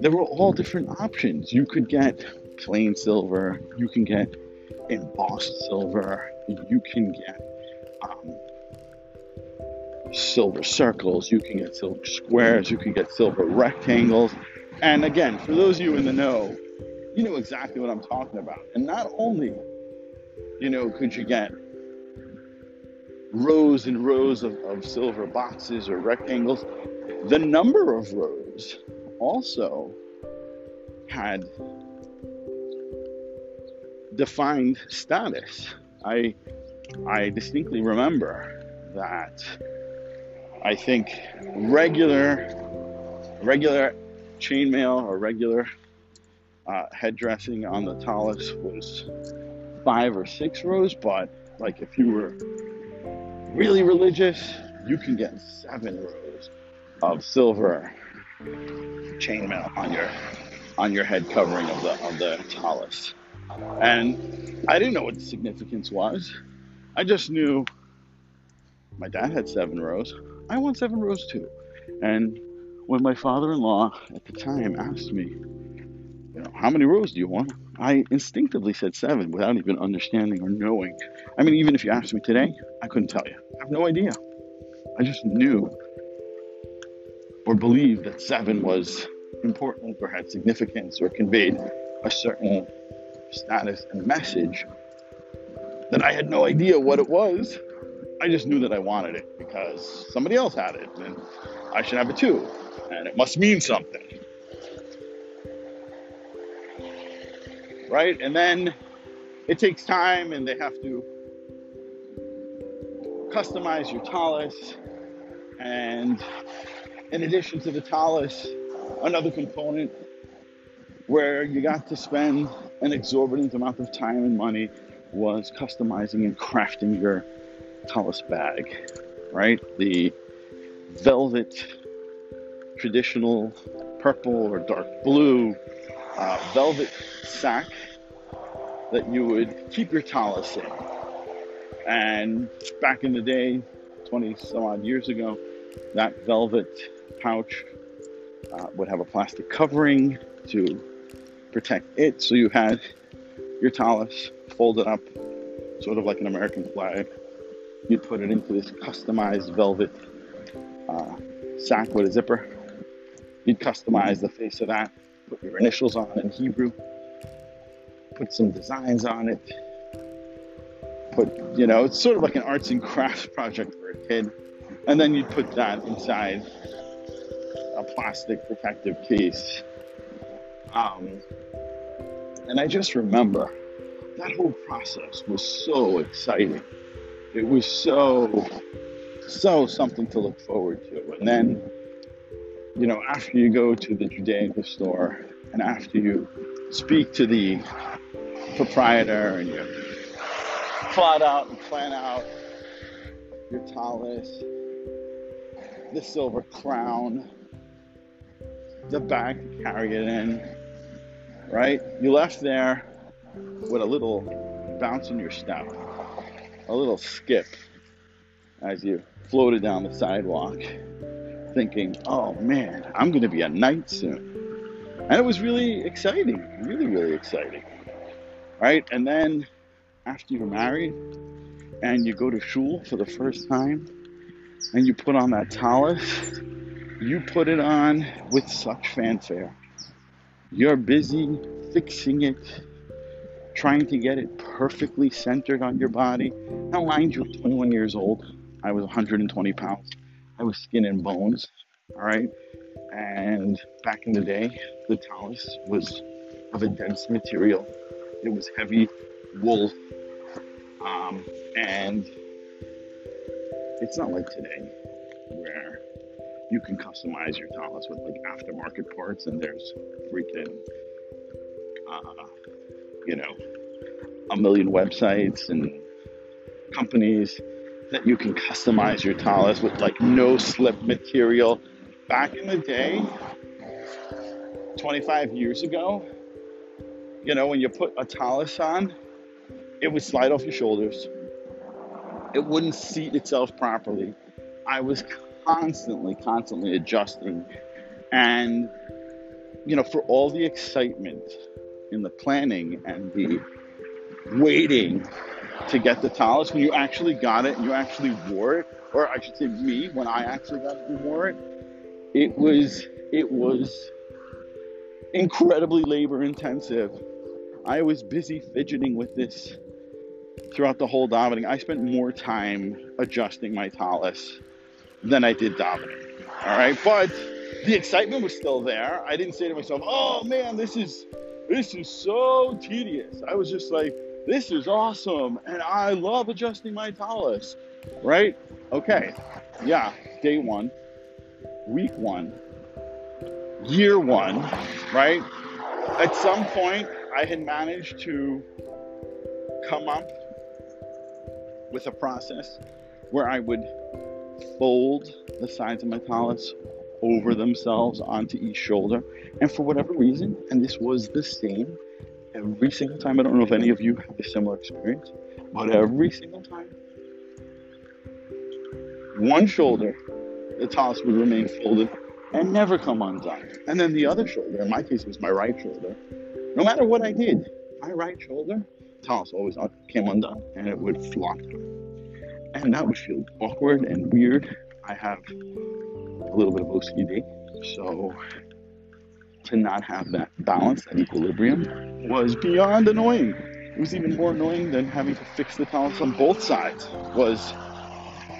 there were all different options. You could get plain silver, you can get embossed silver, you can get um, silver circles, you can get silver squares, you can get silver rectangles. And again, for those of you in the know, you know exactly what I'm talking about. And not only, you know, could you get rows and rows of, of silver boxes or rectangles, the number of rows also had defined status. I I distinctly remember that I think regular regular chainmail or regular uh, head dressing on the tallis was five or six rows, but like if you were really religious, you can get seven rows of silver chainmail on your on your head covering of the of the tallis. And I didn't know what the significance was. I just knew my dad had seven rows. I want seven rows too. And when my father-in-law at the time asked me, you know, how many rows do you want? I instinctively said seven without even understanding or knowing. I mean, even if you asked me today, I couldn't tell you. I have no idea. I just knew or believed that seven was important or had significance or conveyed a certain status and message that I had no idea what it was. I just knew that I wanted it because somebody else had it and I should have it too. And it must mean something. Right? And then it takes time and they have to customize your tallis. And in addition to the tallis, another component where you got to spend an exorbitant amount of time and money was customizing and crafting your tallis bag, right? The velvet, traditional purple or dark blue uh, velvet sack that you would keep your tallis in. And back in the day, 20 some odd years ago, that velvet pouch uh, would have a plastic covering to protect it. So you had your tallis folded up, sort of like an American flag. You'd put it into this customized velvet uh, sack with a zipper. You'd customize the face of that, put your initials on in Hebrew, put some designs on it. Put, you know, it's sort of like an arts and crafts (laughs) project for a kid. And then you'd put that inside a plastic protective case. Um, and I just remember that whole process was so exciting. It was so, so something to look forward to. And then, you know, after you go to the Judaica store and after you speak to the proprietor and you plot out and plan out your tallis, the silver crown, the bag to carry it in, right? You left there with a little bounce in your step, a little skip as you floated down the sidewalk, thinking, oh man, I'm going to be a knight soon. And it was really exciting, really, really exciting, right? And then after you're married and you go to shul for the first time and you put on that tallis, you put it on with such fanfare. You're busy fixing it, trying to get it perfectly centered on your body. Now, mind you, 21 years old. I was 120 pounds. I was skin and bones. All right. And back in the day, the tallis was of a dense material. It was heavy wool. Um, and it's not like today where you can customize your tallis with like aftermarket parts and there's freaking uh, you know a million websites and companies that you can customize your tallis with like no slip material back in the day 25 years ago you know when you put a tallis on it would slide off your shoulders it wouldn't seat itself properly i was constantly, constantly adjusting. And, you know, for all the excitement in the planning and the waiting to get the tallis, when you actually got it and you actually wore it, or I should say me, when I actually got it and wore it, it was, it was incredibly labor intensive. I was busy fidgeting with this throughout the whole davening. I spent more time adjusting my tallis than I did davening. All right, but the excitement was still there. I didn't say to myself, "Oh man, this is this is so tedious." I was just like, This is awesome. And I love adjusting my tallis. Right? Okay. Yeah. Day one, week one, year one, right? At some point, I had managed to come up with a process where I would fold the sides of my tallis over themselves onto each shoulder. And for whatever reason, and this was the same every single time, I don't know if any of you have a similar experience, but every single time, one shoulder, the tallis would remain folded and never come undone. And then the other shoulder, in my case, it was my right shoulder. No matter what I did, my right shoulder, tallis always came undone and it would flop. And that would feel awkward and weird. I have a little bit of OCD, so to not have that balance, that equilibrium, was beyond annoying. It was even more annoying than having to fix the tallis on both sides. Was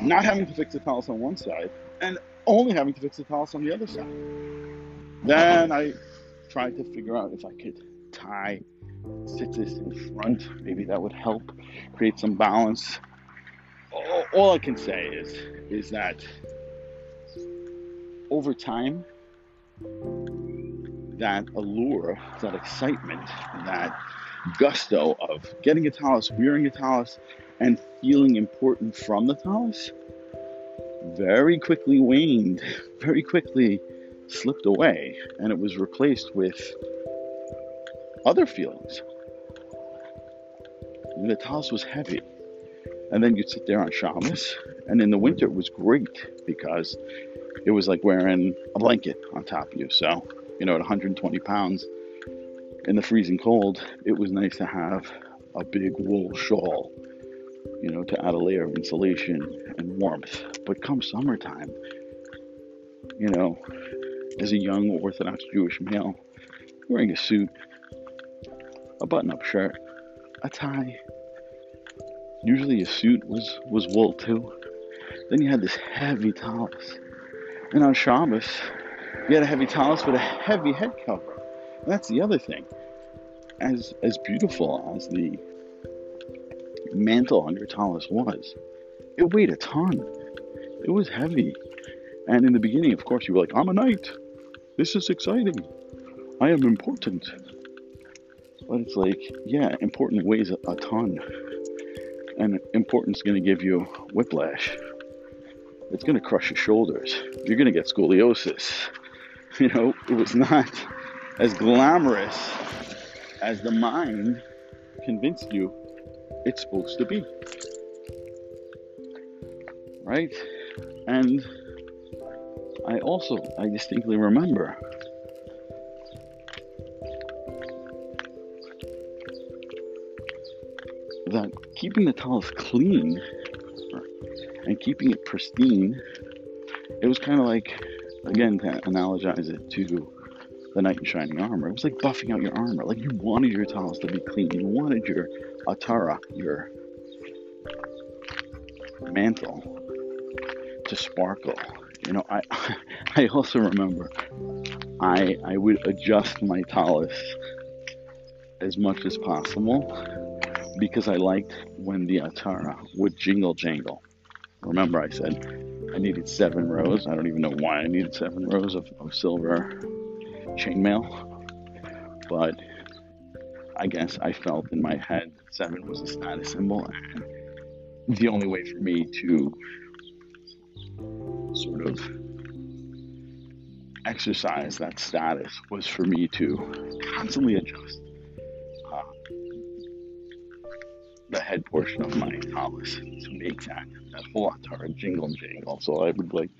not having to fix the tallis on one side and only having to fix the tallis on the other side. Then I tried to figure out if I could tie stitches in front. Maybe that would help create some balance. All, all I can say is is that over time, that allure, that excitement, that gusto of getting a tallis, wearing a tallis, and feeling important from the tallis very quickly waned, very quickly slipped away, and it was replaced with other feelings. The tallis was heavy. And then you'd sit there on Shabbos, and in the winter it was great because it was like wearing a blanket on top of you. So, you know, at 120 pounds in the freezing cold, it was nice to have a big wool shawl you know, to add a layer of insulation and warmth. But come summertime, you know, as a young Orthodox Jewish male, wearing a suit, a button-up shirt, a tie. Usually a suit was was wool too. Then you had this heavy tallis, and on Shabbos, you had a heavy tallis with a heavy head cover. And that's the other thing. As as beautiful as the mantle on your tallis was. It weighed a ton. It was heavy. And in the beginning, of course, you were like, I'm a knight. This is exciting. I am important. But it's like, yeah, important weighs a, ton. And importance is going to give you whiplash. It's going to crush your shoulders. You're going to get scoliosis. (laughs) You know, it was not as glamorous as the mind convinced you it's supposed to be. Right? And I also, I distinctly remember keeping the tallis clean and keeping it pristine, it was kind of like, again, to analogize it to the knight in shining armor, it was like buffing out your armor. Like you wanted your tallis to be clean. You wanted your Atara, your mantle, to sparkle. You know, I (laughs) I also remember I I would adjust my tallis as much as possible because I liked when the Atara would jingle jangle. Remember I said I needed seven rows. I don't even know why I needed seven rows of, of silver chainmail, but I guess I felt in my head seven was a status symbol, and the only way for me to sort of exercise that status was for me to constantly adjust the head portion of my tallis to make that that whole Atara jingle jangle. So I would like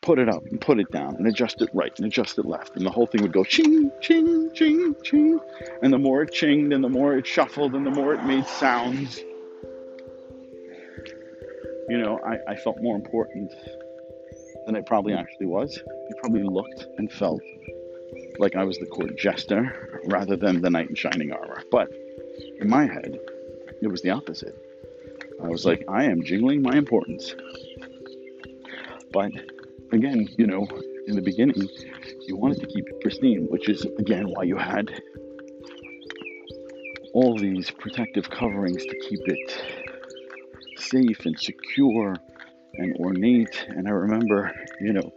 put it up and put it down and adjust it right and adjust it left. And the whole thing would go ching, ching, ching, ching. And the more it chinged and the more it shuffled and the more it made sounds, you know, I, I felt more important than I probably actually was. It probably looked and felt like I was the court jester rather than the knight in shining armor. But in my head, it was the opposite. I was like, I am jingling my importance. But again, you know, in the beginning, you wanted to keep it pristine, which is again why you had all these protective coverings to keep it safe and secure and ornate. And I remember, you know,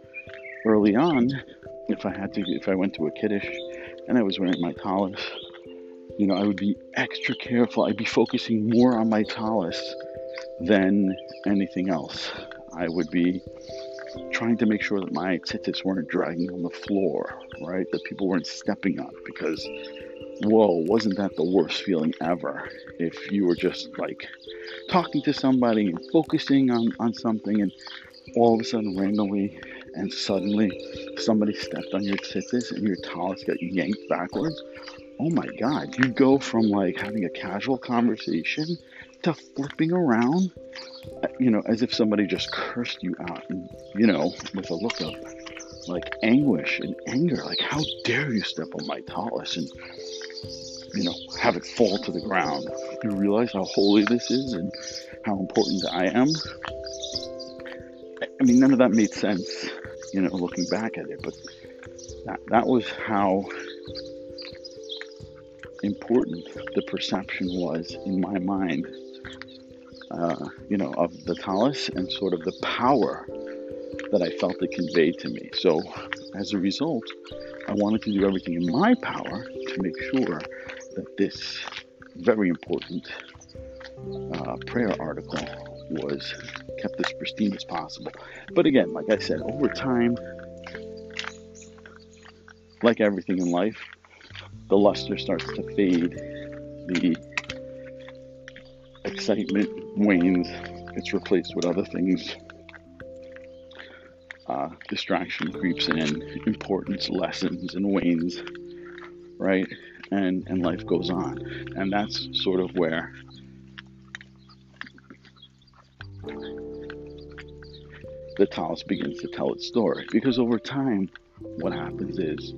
early on, if I had to, if I went to a kiddush and I was wearing my tallis, you know, I would be extra careful. I'd be focusing more on my tallis than anything else. I would be trying to make sure that my tzitzis weren't dragging on the floor, right? That people weren't stepping on because, whoa, wasn't that the worst feeling ever? If you were just like talking to somebody and focusing on, on something and all of a sudden randomly and suddenly somebody stepped on your tzitzis and your tallis got yanked backwards. Oh my God, you go from like having a casual conversation to flipping around, uh, you know, as if somebody just cursed you out, and, you know, with a look of like anguish and anger. Like, how dare you step on my tallis and, you know, have it fall to the ground? You realize how holy this is and how important I am? I mean, none of that made sense, you know, looking back at it, but that, that was how important the perception was in my mind uh, you know, of the tallis and sort of the power that I felt it conveyed to me. So, as a result, I wanted to do everything in my power to make sure that this very important uh, prayer article was kept as pristine as possible. But again, like I said, over time, like everything in life, the luster starts to fade, the excitement wanes, it's replaced with other things. Uh, distraction creeps in, importance lessens and wanes, right? And and life goes on, and that's sort of where the tallis begins to tell its story. Because over time, what happens is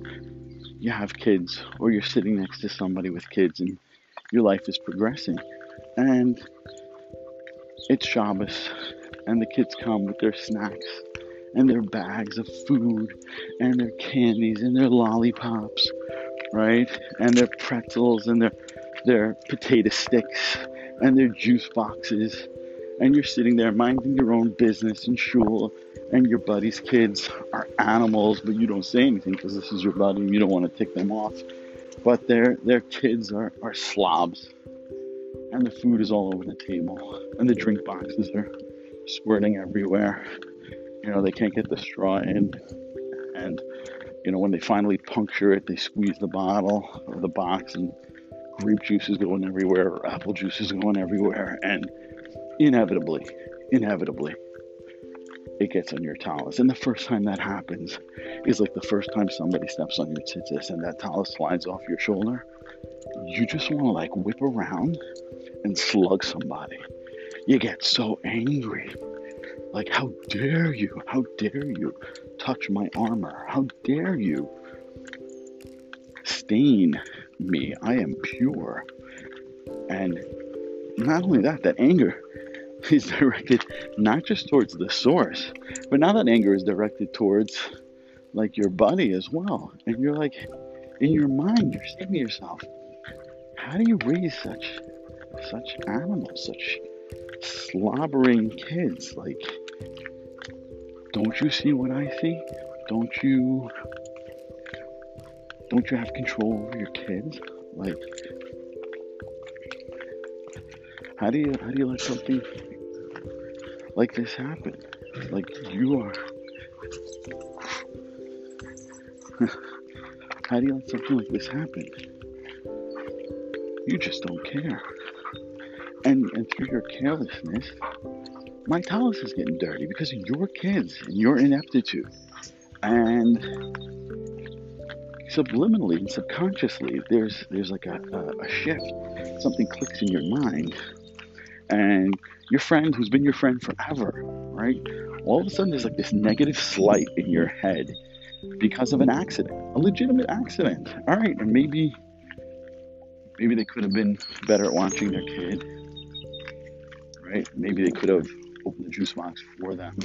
you have kids, or you're sitting next to somebody with kids, and your life is progressing and it's Shabbos, and the kids come with their snacks and their bags of food and their candies and their lollipops, right? And their pretzels and their their potato sticks and their juice boxes. And you're sitting there minding your own business and shul, and your buddy's kids are animals, but you don't say anything because this is your buddy and you don't want to tick them off. But their their kids are, are slobs and the food is all over the table, and the drink boxes are squirting everywhere. You know, they can't get the straw in, and you know, when they finally puncture it, they squeeze the bottle or the box, and grape juice is going everywhere, or apple juice is going everywhere, and inevitably, inevitably, it gets on your tallis. And the first time that happens is like the first time somebody steps on your tzitzis and that tallis slides off your shoulder. You just want to like whip around and slug somebody. You get so angry. Like, how dare you? How dare you touch my armor? How dare you stain me? I am pure. And not only that, that anger (laughs) is directed not just towards the source, but now that anger is directed towards like your body as well. And you're like, in your mind, you're saying to yourself, how do you raise such such animals, such slobbering kids. Like, don't you see what I see? Don't you don't you have control over your kids? Like how do you how do you let something like this happen? Like you are (laughs) how do you let something like this happen? You just don't care and, and through your carelessness, my tallis is getting dirty because of your kids and your ineptitude. And subliminally and subconsciously, there's there's like a, a, a shift. Something clicks in your mind, and your friend who's been your friend forever, right? All of a sudden, there's like this negative slight in your head because of an accident, a legitimate accident. All right, and maybe maybe they could have been better at watching their kid right? Maybe they could have opened the juice box for them.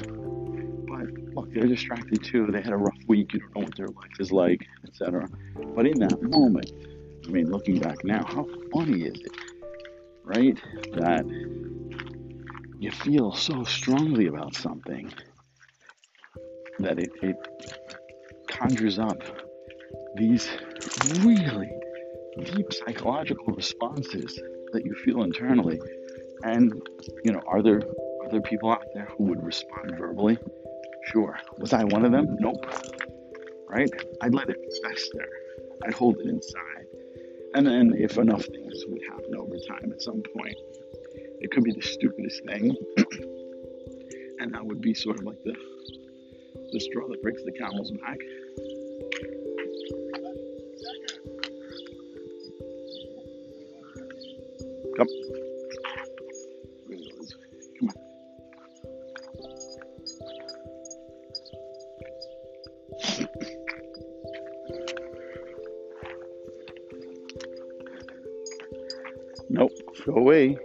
But look, they're distracted too. They had a rough week. You don't know what their life is like, etc. But in that moment, I mean, looking back now, how funny is it, right? That you feel so strongly about something that it, it conjures up these really deep psychological responses that you feel internally. And, you know, are there are there people out there who would respond verbally? Sure. Was I one of them? Nope. Right? I'd let it fester. I'd hold it inside. And then if enough things would happen over time at some point, it could be the stupidest thing. (clears throat) and that would be sort of like the the straw that breaks the camel's back. Come. Go away.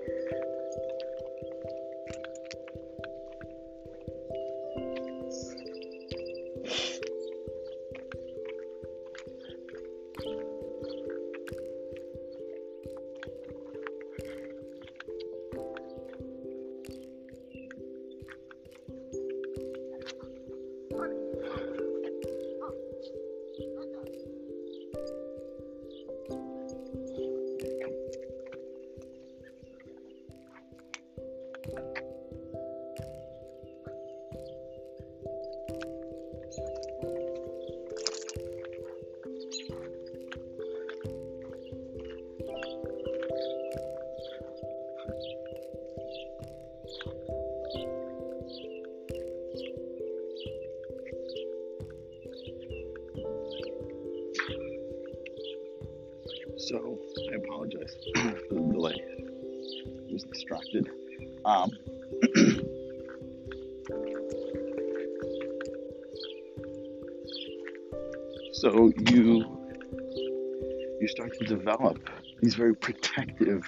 These very protective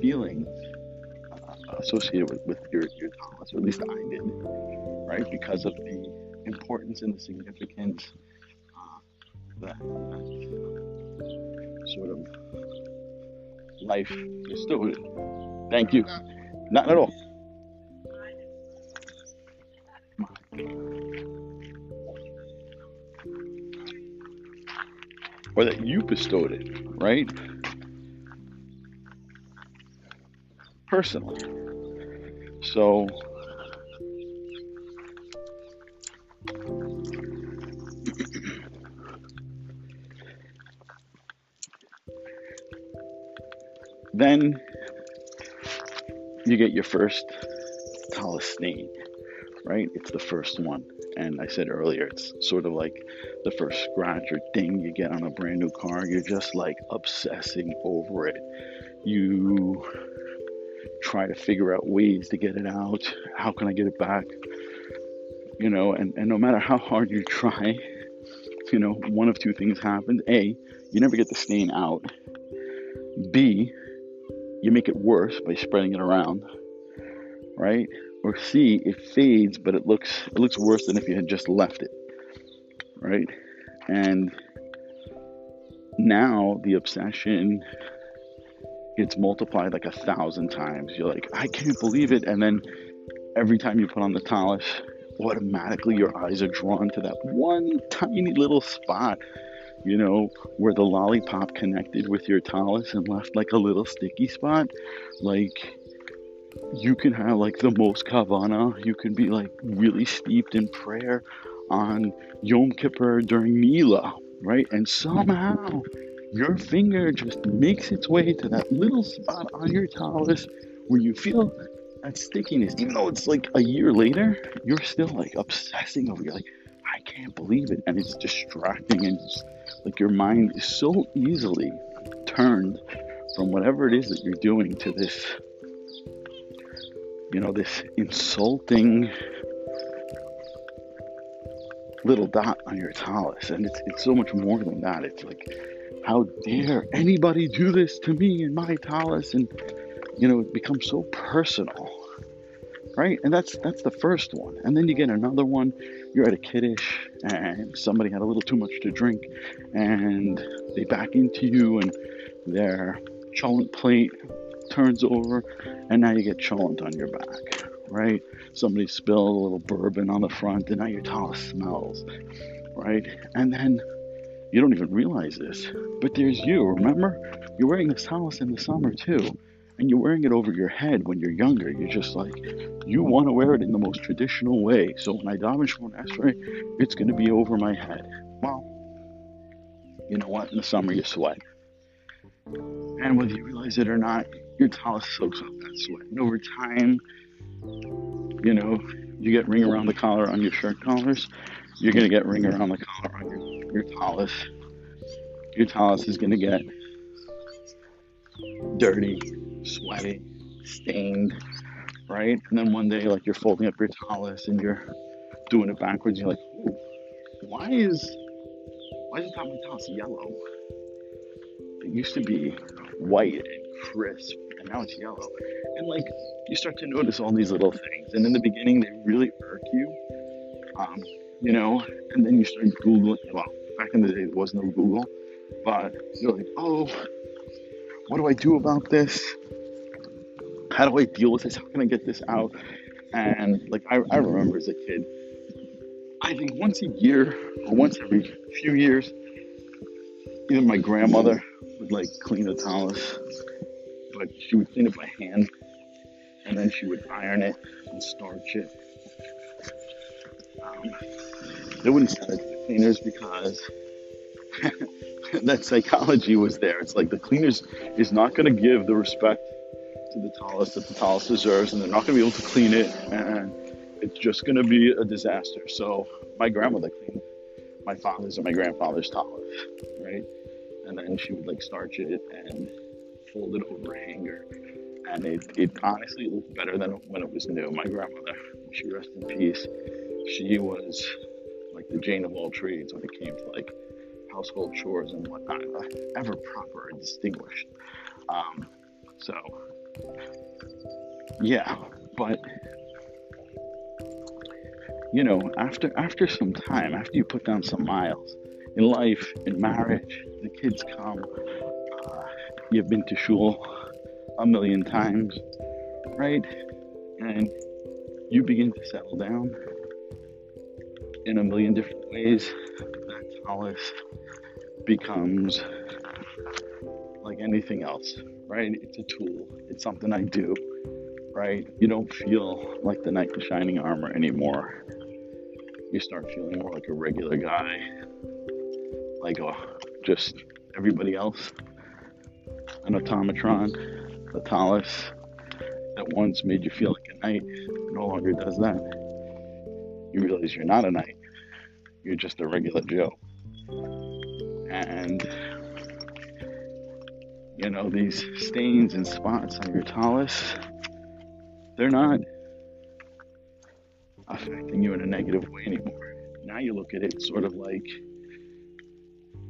feelings associated with, with your, your or at least I did, right? Because of the importance and the significance uh, that sort of life bestowed. Thank you. Not at all. Or that you bestowed it, right? Personally. So, (clears throat) then you get your first stain, right? It's the first one. And I said earlier, it's sort of like the first scratch or ding you get on a brand new car. You're just like obsessing over it. You try to figure out ways to get it out. How can I get it back? You know, and, and no matter how hard you try, you know, one of two things happens. A, you never get the stain out. B, you make it worse by spreading it around, right? Or C, it fades, but it looks it looks worse than if you had just left it, right? And now the obsession gets multiplied like a thousand times. You're like, I can't believe it, and then every time you put on the tallis, automatically your eyes are drawn to that one tiny little spot you know, where the lollipop connected with your tallis and left like a little sticky spot. Like, you can have like the most kavana, you can be like really steeped in prayer on Yom Kippur during Mila, right? And somehow your finger just makes its way to that little spot on your tallis where you feel that stickiness, even though it's like a year later, you're still like obsessing over. You're like, I can't believe it, and it's distracting and just like your mind is so easily turned from whatever it is that you're doing to this, you know, this insulting little dot on your tallis. And it's, it's so much more than that. It's like, how dare anybody do this to me and my tallis? And, you know, it becomes so personal right? And that's that's the first one. And then you get another one. You're at a kiddush, and somebody had a little too much to drink, and they back into you, and their cholent plate turns over, and now you get cholent on your back, right? Somebody spilled a little bourbon on the front, and now your tallis smells, right? And then you don't even realize this, but there's you. Remember, you're wearing this tallis in the summer too, and you're wearing it over your head when you're younger. You're just like, you want to wear it in the most traditional way. So when I daven Shemona Esrei, it's going to be over my head. Well, you know what? In the summer, you sweat. And whether you realize it or not, your tallis soaks up that sweat. And over time, you know, you get ring around the collar on your shirt collars, you're going to get ring around the collar on your, your tallis. Your tallis is going to get dirty, sweaty, stained, right? And then one day, like you're folding up your tallis and you're doing it backwards, you're like, why is why is the top of my tallis yellow? It used to be white and crisp, and now it's yellow. And like you start to notice all these little things, and in the beginning they really irk you, um, you know. And then you start googling. Well, back in the day there was no Google, but you're like, oh, what do I do about this? How do I deal with this? How can I get this out? And like I, I remember as a kid, I think once a year or once every few years, either my grandmother would like clean the tallis, but she would clean it by hand, and then she would iron it and starch it. Um, they wouldn't send it to the cleaners because (laughs) that psychology was there. It's like the cleaners is not going to give the respect to the tallis that the tallis deserves, and they're not going to be able to clean it, and it's just going to be a disaster. So my grandmother cleaned my father's and my grandfather's tallis, right? And then she would like starch it and fold it over hanger. And it, it honestly looked better than when it was new. My grandmother, she rest in peace, she was like the Jane of all trades when it came to like household chores and whatnot, ever proper and distinguished. Um, so, yeah, but you know, after after some time, after you put down some miles in life, in marriage, the kids come. Uh, you've been to shul a million times, right? And you begin to settle down in a million different ways. That tallis becomes like anything else, right? It's a tool, it's something I do, right? You don't feel like the knight in shining armor anymore. You start feeling more like a regular guy, like a, just everybody else. An automatron, a tallis that once made you feel like a knight no longer does that. You realize you're not a knight, you're just a regular Joe. And you know these stains and spots on your tallis they're not affecting you in a negative way anymore. Now you look at it sort of like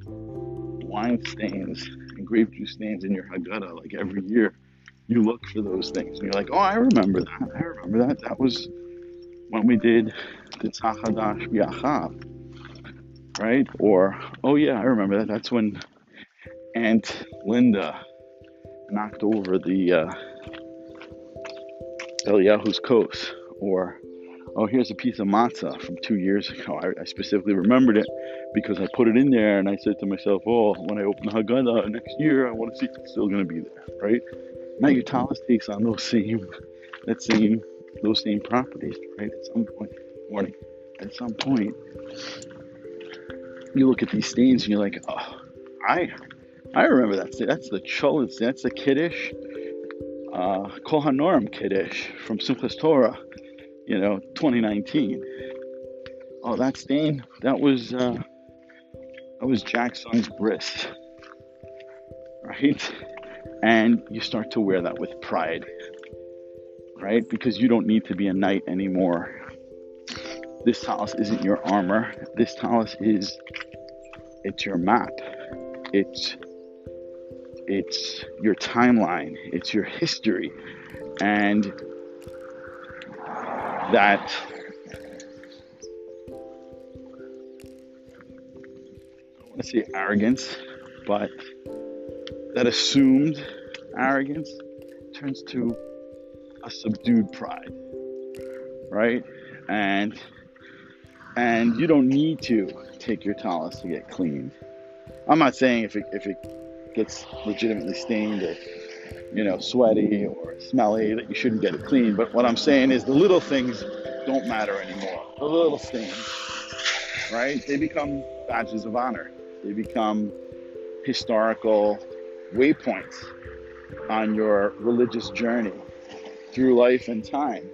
wine stains grape juice stains in your haggadah like every year you look for those things and you're like oh i remember that i remember that that was when we did the tzachadash biachav right? Or, oh yeah, I remember that. That's when Aunt Linda knocked over the uh, Eliyahu's kos. Or, oh, here's a piece of matzah from two years ago. I, I, specifically remembered it because I put it in there and I said to myself, oh, when I open the Haggadah next year, I want to see if it's still going to be there, right? Now your tallis takes on those same, that same, those same properties, right? At some point, morning, at some point, you look at these stains and you're like, oh, I, I remember that. That's the Cholent. That's the Kiddush, uh, Kol Hanearim Kiddush from Simchas Torah, you know, 2019. Oh, that stain, that was, uh, that was Jackson's bris, right? And you start to wear that with pride, right? Because you don't need to be a knight anymore. This tallis isn't your armor. This tallis is it's your map. It's it's your timeline. It's your history. And that to say arrogance, but that assumed arrogance turns to a subdued pride, right? And and you don't need to take your tallis to get cleaned. I'm not saying if it if it gets legitimately stained or you know sweaty or smelly that you shouldn't get it cleaned. But what I'm saying is the little things don't matter anymore. The little stains, right? They become badges of honor. They become historical waypoints on your religious journey through life and time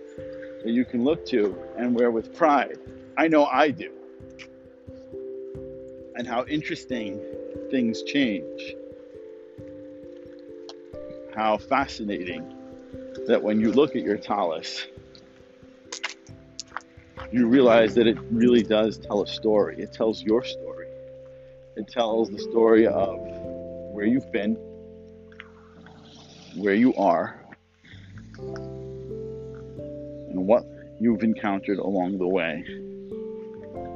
that you can look to and wear with pride. I know I do. And how interesting things change. How fascinating that when you look at your tallis, you realize that it really does tell a story. It tells your story. It tells the story of where you've been, where you are, and what you've encountered along the way.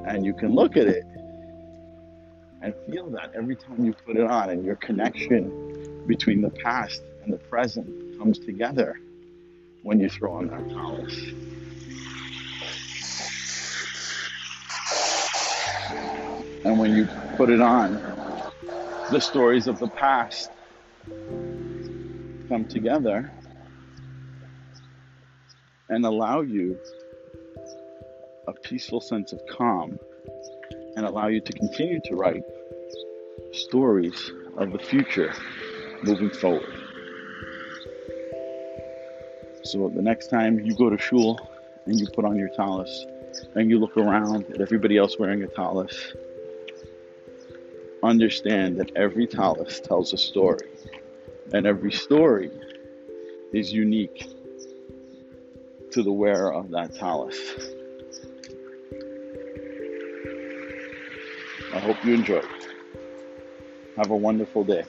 And you can look at it and feel that every time you put it on, and your connection between the past and the present comes together when you throw on that tallis. And when you put it on, the stories of the past come together and allow you a peaceful sense of calm and allow you to continue to write stories of the future moving forward. So the next time you go to shul and you put on your tallis and you look around at everybody else wearing a tallis, understand that every tallis tells a story and every story is unique to the wearer of that tallis. I hope you enjoyed. Have a wonderful day.